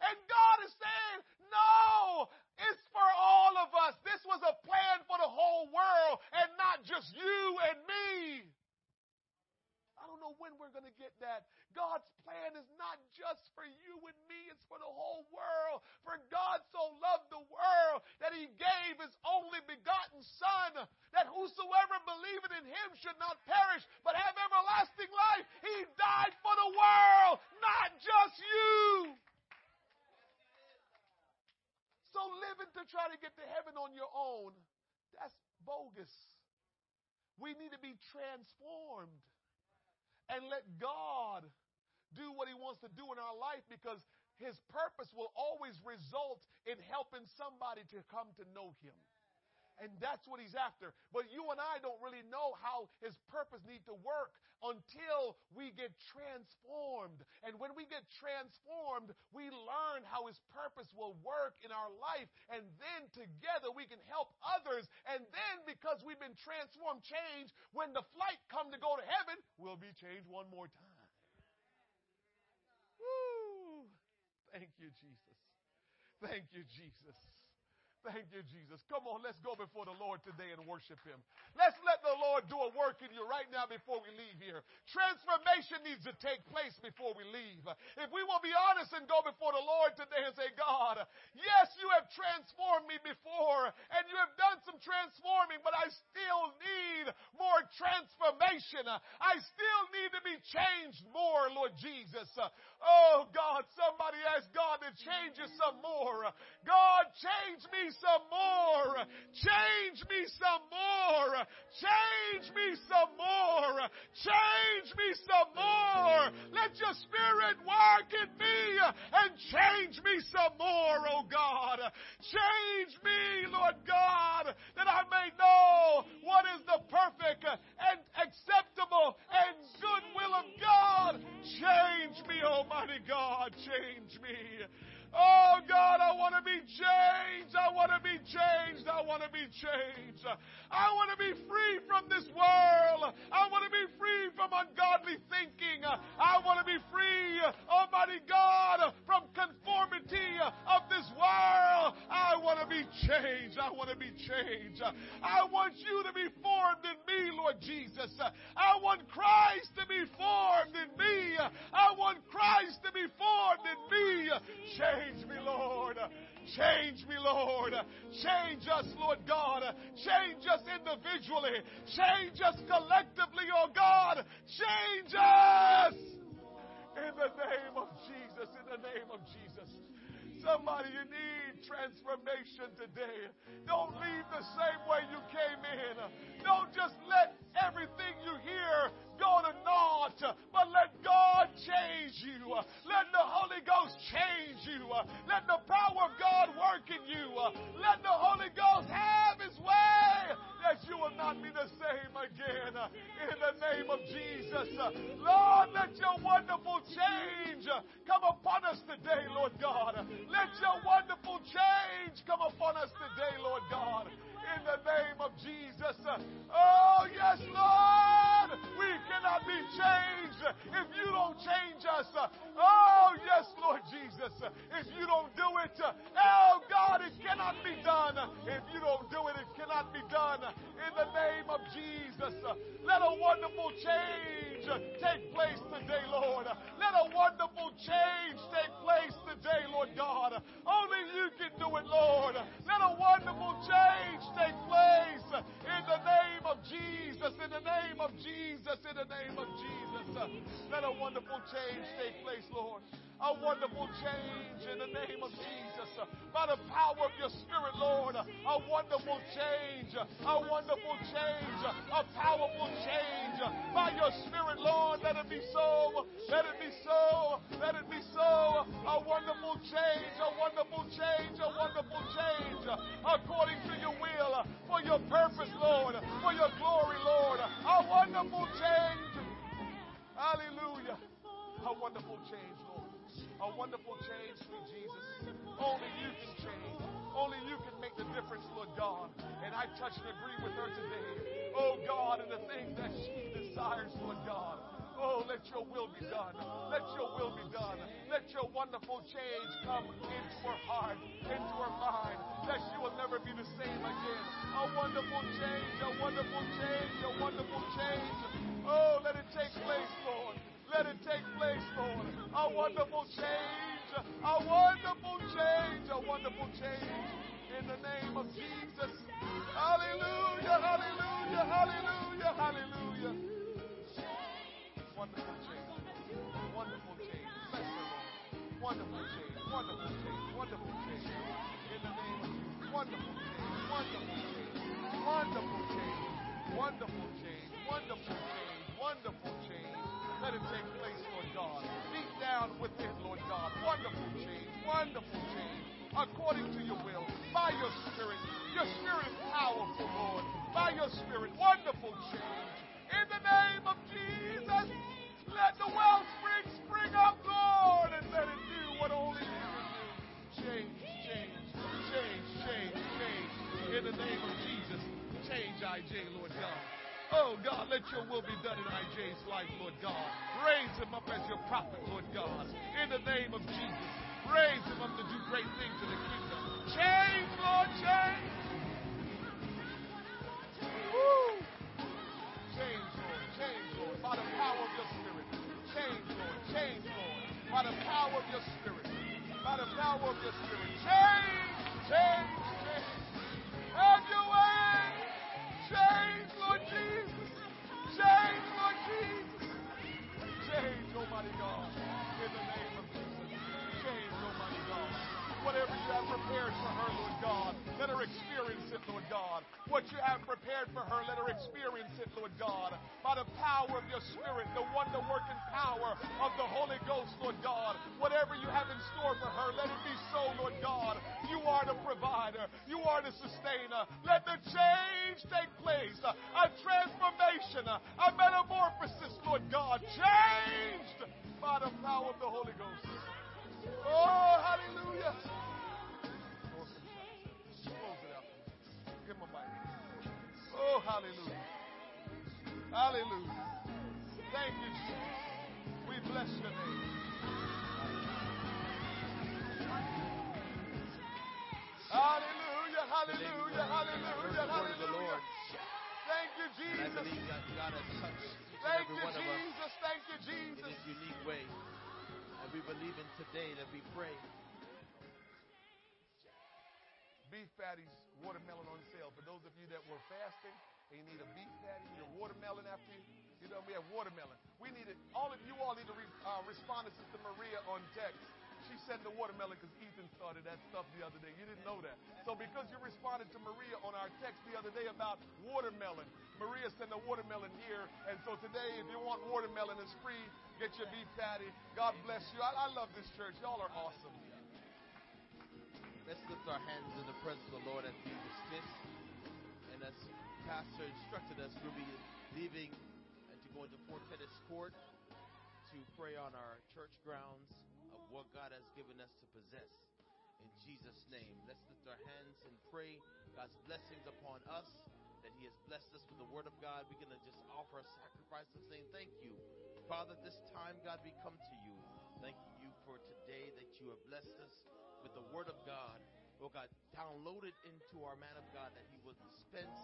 And God is saying, no, it's for all of us. This was a plan for the whole world and not just you and me. I don't know when we're going to get that. God's plan is not just for you and me, it's for the whole world. For God so loved the world that he gave his only begotten Son, that whosoever believeth in him should not perish, but have everlasting life. He died for the world, not just you. So living to try to get to heaven on your own, that's bogus. We need to be transformed and let God do what He wants to do in our life because His purpose will always result in helping somebody to come to know Him. And that's what he's after. But you and I don't really know how his purpose need to work until we get transformed. And when we get transformed, we learn how his purpose will work in our life. And then together we can help others. And then because we've been transformed, changed, when the flight come to go to heaven, we'll be changed one more time. Woo! Thank you, Jesus. Thank you, Jesus. Thank you, Jesus. Come on, let's go before the Lord today and worship Him. Let's let the Lord do a work in you right now before we leave here. Transformation needs to take place before we leave. If we will be honest and go before the Lord today and say, God, yes, you have transformed me before and you have done some transforming, but I still need more transformation. I still need to be changed more, Lord Jesus. Oh, God, somebody ask God to change you some more. God, change me some more. Change me some more. Change me some more. Change me some more. Let your spirit work in me and change me some more, oh God. Change me, Lord God, that I may know what is the perfect and acceptable and good will of God. Change me, oh, Almighty God. Change me. Oh God, I want to be changed. I want to be changed. I want to be changed. I want to be free from this world. I want to be free from ungodly thinking. I want to be free, Almighty God, from conformity of this world. I want to be changed. I want to be changed. I want you to be formed in me, Lord Jesus. I want Christ to be formed in me. I want Christ to be formed in me. Change me, Lord. Change me, Lord. Change us, Lord God. Change us individually. Change us collectively, oh God. Change us. In the name of Jesus. In the name of Jesus. Somebody, you need transformation today. Don't leave the same way you came in. Don't just let everything you hear go to naught, but let God change you. Let the Holy Ghost change you. Let the power of God work in you. Let the Holy Ghost have His way that you will not be the same again. In the name of Jesus. Lord, let your wonderful change come upon us today, Lord God. Let your wonderful change come upon us today, Lord God in the name of Jesus. Oh, yes, Lord. We cannot be changed if you don't change us. Oh, yes, Lord Jesus. If you don't do it, oh, God, it cannot be done. If you don't do it, it cannot be done. In the name of Jesus, let a wonderful change take place today, Lord. Let a wonderful change take place today, Lord God. Only you can do it, Lord. Let a wonderful change take place in the name of Jesus, in the name of Jesus, in the name of Jesus. Let a wonderful change take place, Lord a wonderful change in the name of Jesus. By the power of your Spirit, Lord, a wonderful change, a wonderful change, a powerful change. By your Spirit, Lord, let Let it be so. Let it be so. Let it be so. A wonderful change. A wonderful change. A wonderful change. According to your will. For your purpose, Lord. For your glory, Lord. A wonderful change. Hallelujah. A wonderful change, Lord. A wonderful change, sweet Jesus. Only you can change. Only you can make the difference, Lord God. And I touch and agree with her today. Oh God, and the things that she desires, Lord God. Oh, let your will be done. Let your will be done. Let your wonderful change come into her heart, into her mind, that she will never be the same again. A wonderful change, a wonderful change, a wonderful change. Oh, let it take place, Lord. Let it take place, Lord. A wonderful change, a wonderful change, a wonderful change in the name of Jesus. Hallelujah, hallelujah, hallelujah, hallelujah. Wonderful change. Wonderful change. Bless the Lord. Wonderful change. Wonderful change. Wonderful change. In the name of. Wonderful change. Wonderful change. Wonderful change. Wonderful change. Wonderful change. Wonderful change. Let it take place, Lord God. Deep down within, Lord God. Wonderful change. Wonderful change. According to your will. By your spirit. Your spirit is powerful, Lord. By your spirit. Wonderful change. In the name of Jesus. Let the wellspring spring up, Lord, and let it do what only you can do. Change, change, change, change, change. In the name of Jesus, change IJ, Lord God. Oh God, let your will be done in IJ's life, Lord God. Raise him up as your prophet, Lord God. In the name of Jesus, raise him up to do great things in the kingdom. Change, Lord, change. Woo. By the power of your spirit. Change, Lord. Change, Lord. By the power of your spirit. By the power of your spirit. Change, change, change. Have your way. Change, Lord Jesus. Change, Lord Jesus. Change, Almighty God. Whatever you have prepared for her, Lord God, let her experience it, Lord God. What you have prepared for her, let her experience it, Lord God. By the power of your Spirit, the wonder working power of the Holy Ghost, Lord God. Whatever you have in store for her, let it be so, Lord God. You are the provider, you are the sustainer. Let the change take place, a transformation, a metamorphosis, Lord God. Changed by the power of the Holy Ghost. Oh, hallelujah. Close it out. Give him a mic. Oh, hallelujah. Hallelujah. Thank you, Jesus. We bless your name. Hallelujah, hallelujah, hallelujah, hallelujah. Thank you, I Jesus. believe that God has touched Thank you, one of us Jesus. Thank you, in Jesus. His unique way. And we believe in today that we pray. Beef patties, watermelon on sale. For those of you that were fasting and you need a beef patty, you need a watermelon after you, you know, we have watermelon. We need it. All of you all need to re- uh, respond to Sister Maria on text. She sent the watermelon because Ethan started that stuff the other day. You didn't know that. So because you responded to Maria on our text the other day about watermelon, Maria sent a watermelon here. And so today, if you want watermelon, it's free. Get your beef patty. God bless you. I, I love this church. Y'all are awesome. Let's lift our hands in the presence of the Lord as we dismiss. And as Pastor instructed us, we'll be leaving and to go into Fort Tennis Court to pray on our church grounds what God has given us to possess. In Jesus' name, let's lift our hands and pray God's blessings upon us, that He has blessed us with the Word of God. We're going to just offer a sacrifice of saying thank you. Father, this time, God, we come to you. Thanking you for today that you have blessed us with the Word of God. Oh God, download it into our man of God that he will dispense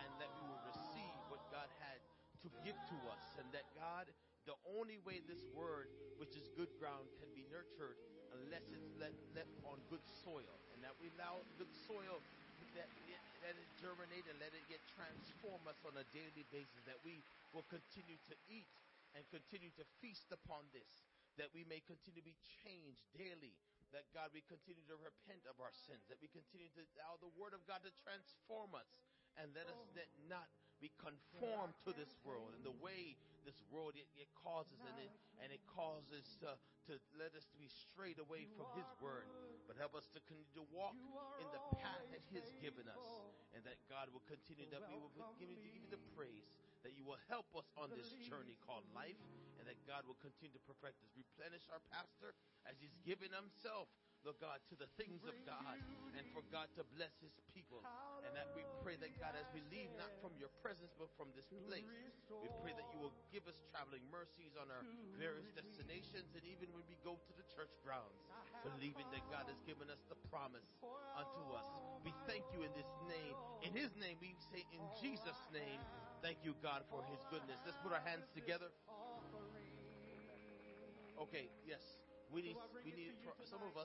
and that we will receive what God had to give to us. And that God, the only way this word, which is good ground, can be nurtured unless it's let, left on good soil. And that we allow good soil that it, let it germinate and let it get transform us on a daily basis. That we will continue to eat and continue to feast upon this. That we may continue to be changed daily that God, we continue to repent of our sins, that we continue to allow the Word of God to transform us, and let us oh. that not be conformed to this world and the way this world, it, it causes and it, and it causes to, to let us to be strayed away from His word. But help us to continue to walk in the path that He's given us, and that God will continue that we will give you, give you the praise that you will help us on this journey called life, and that God will continue to perfect us. Replenish our pastor as he's given himself, Lord God, to the things of God, and for God to bless his people. And that we pray that God, as we leave not from your presence, but from this place, we pray that you will give us traveling mercies on our various destinations, and even when we go to the church grounds, believing that God has given us the promise unto us. We thank you in this name. In his name, we say in Jesus' name, thank you, God, for his goodness. Let's put our hands together. Okay, yes. We need, we need, some of us,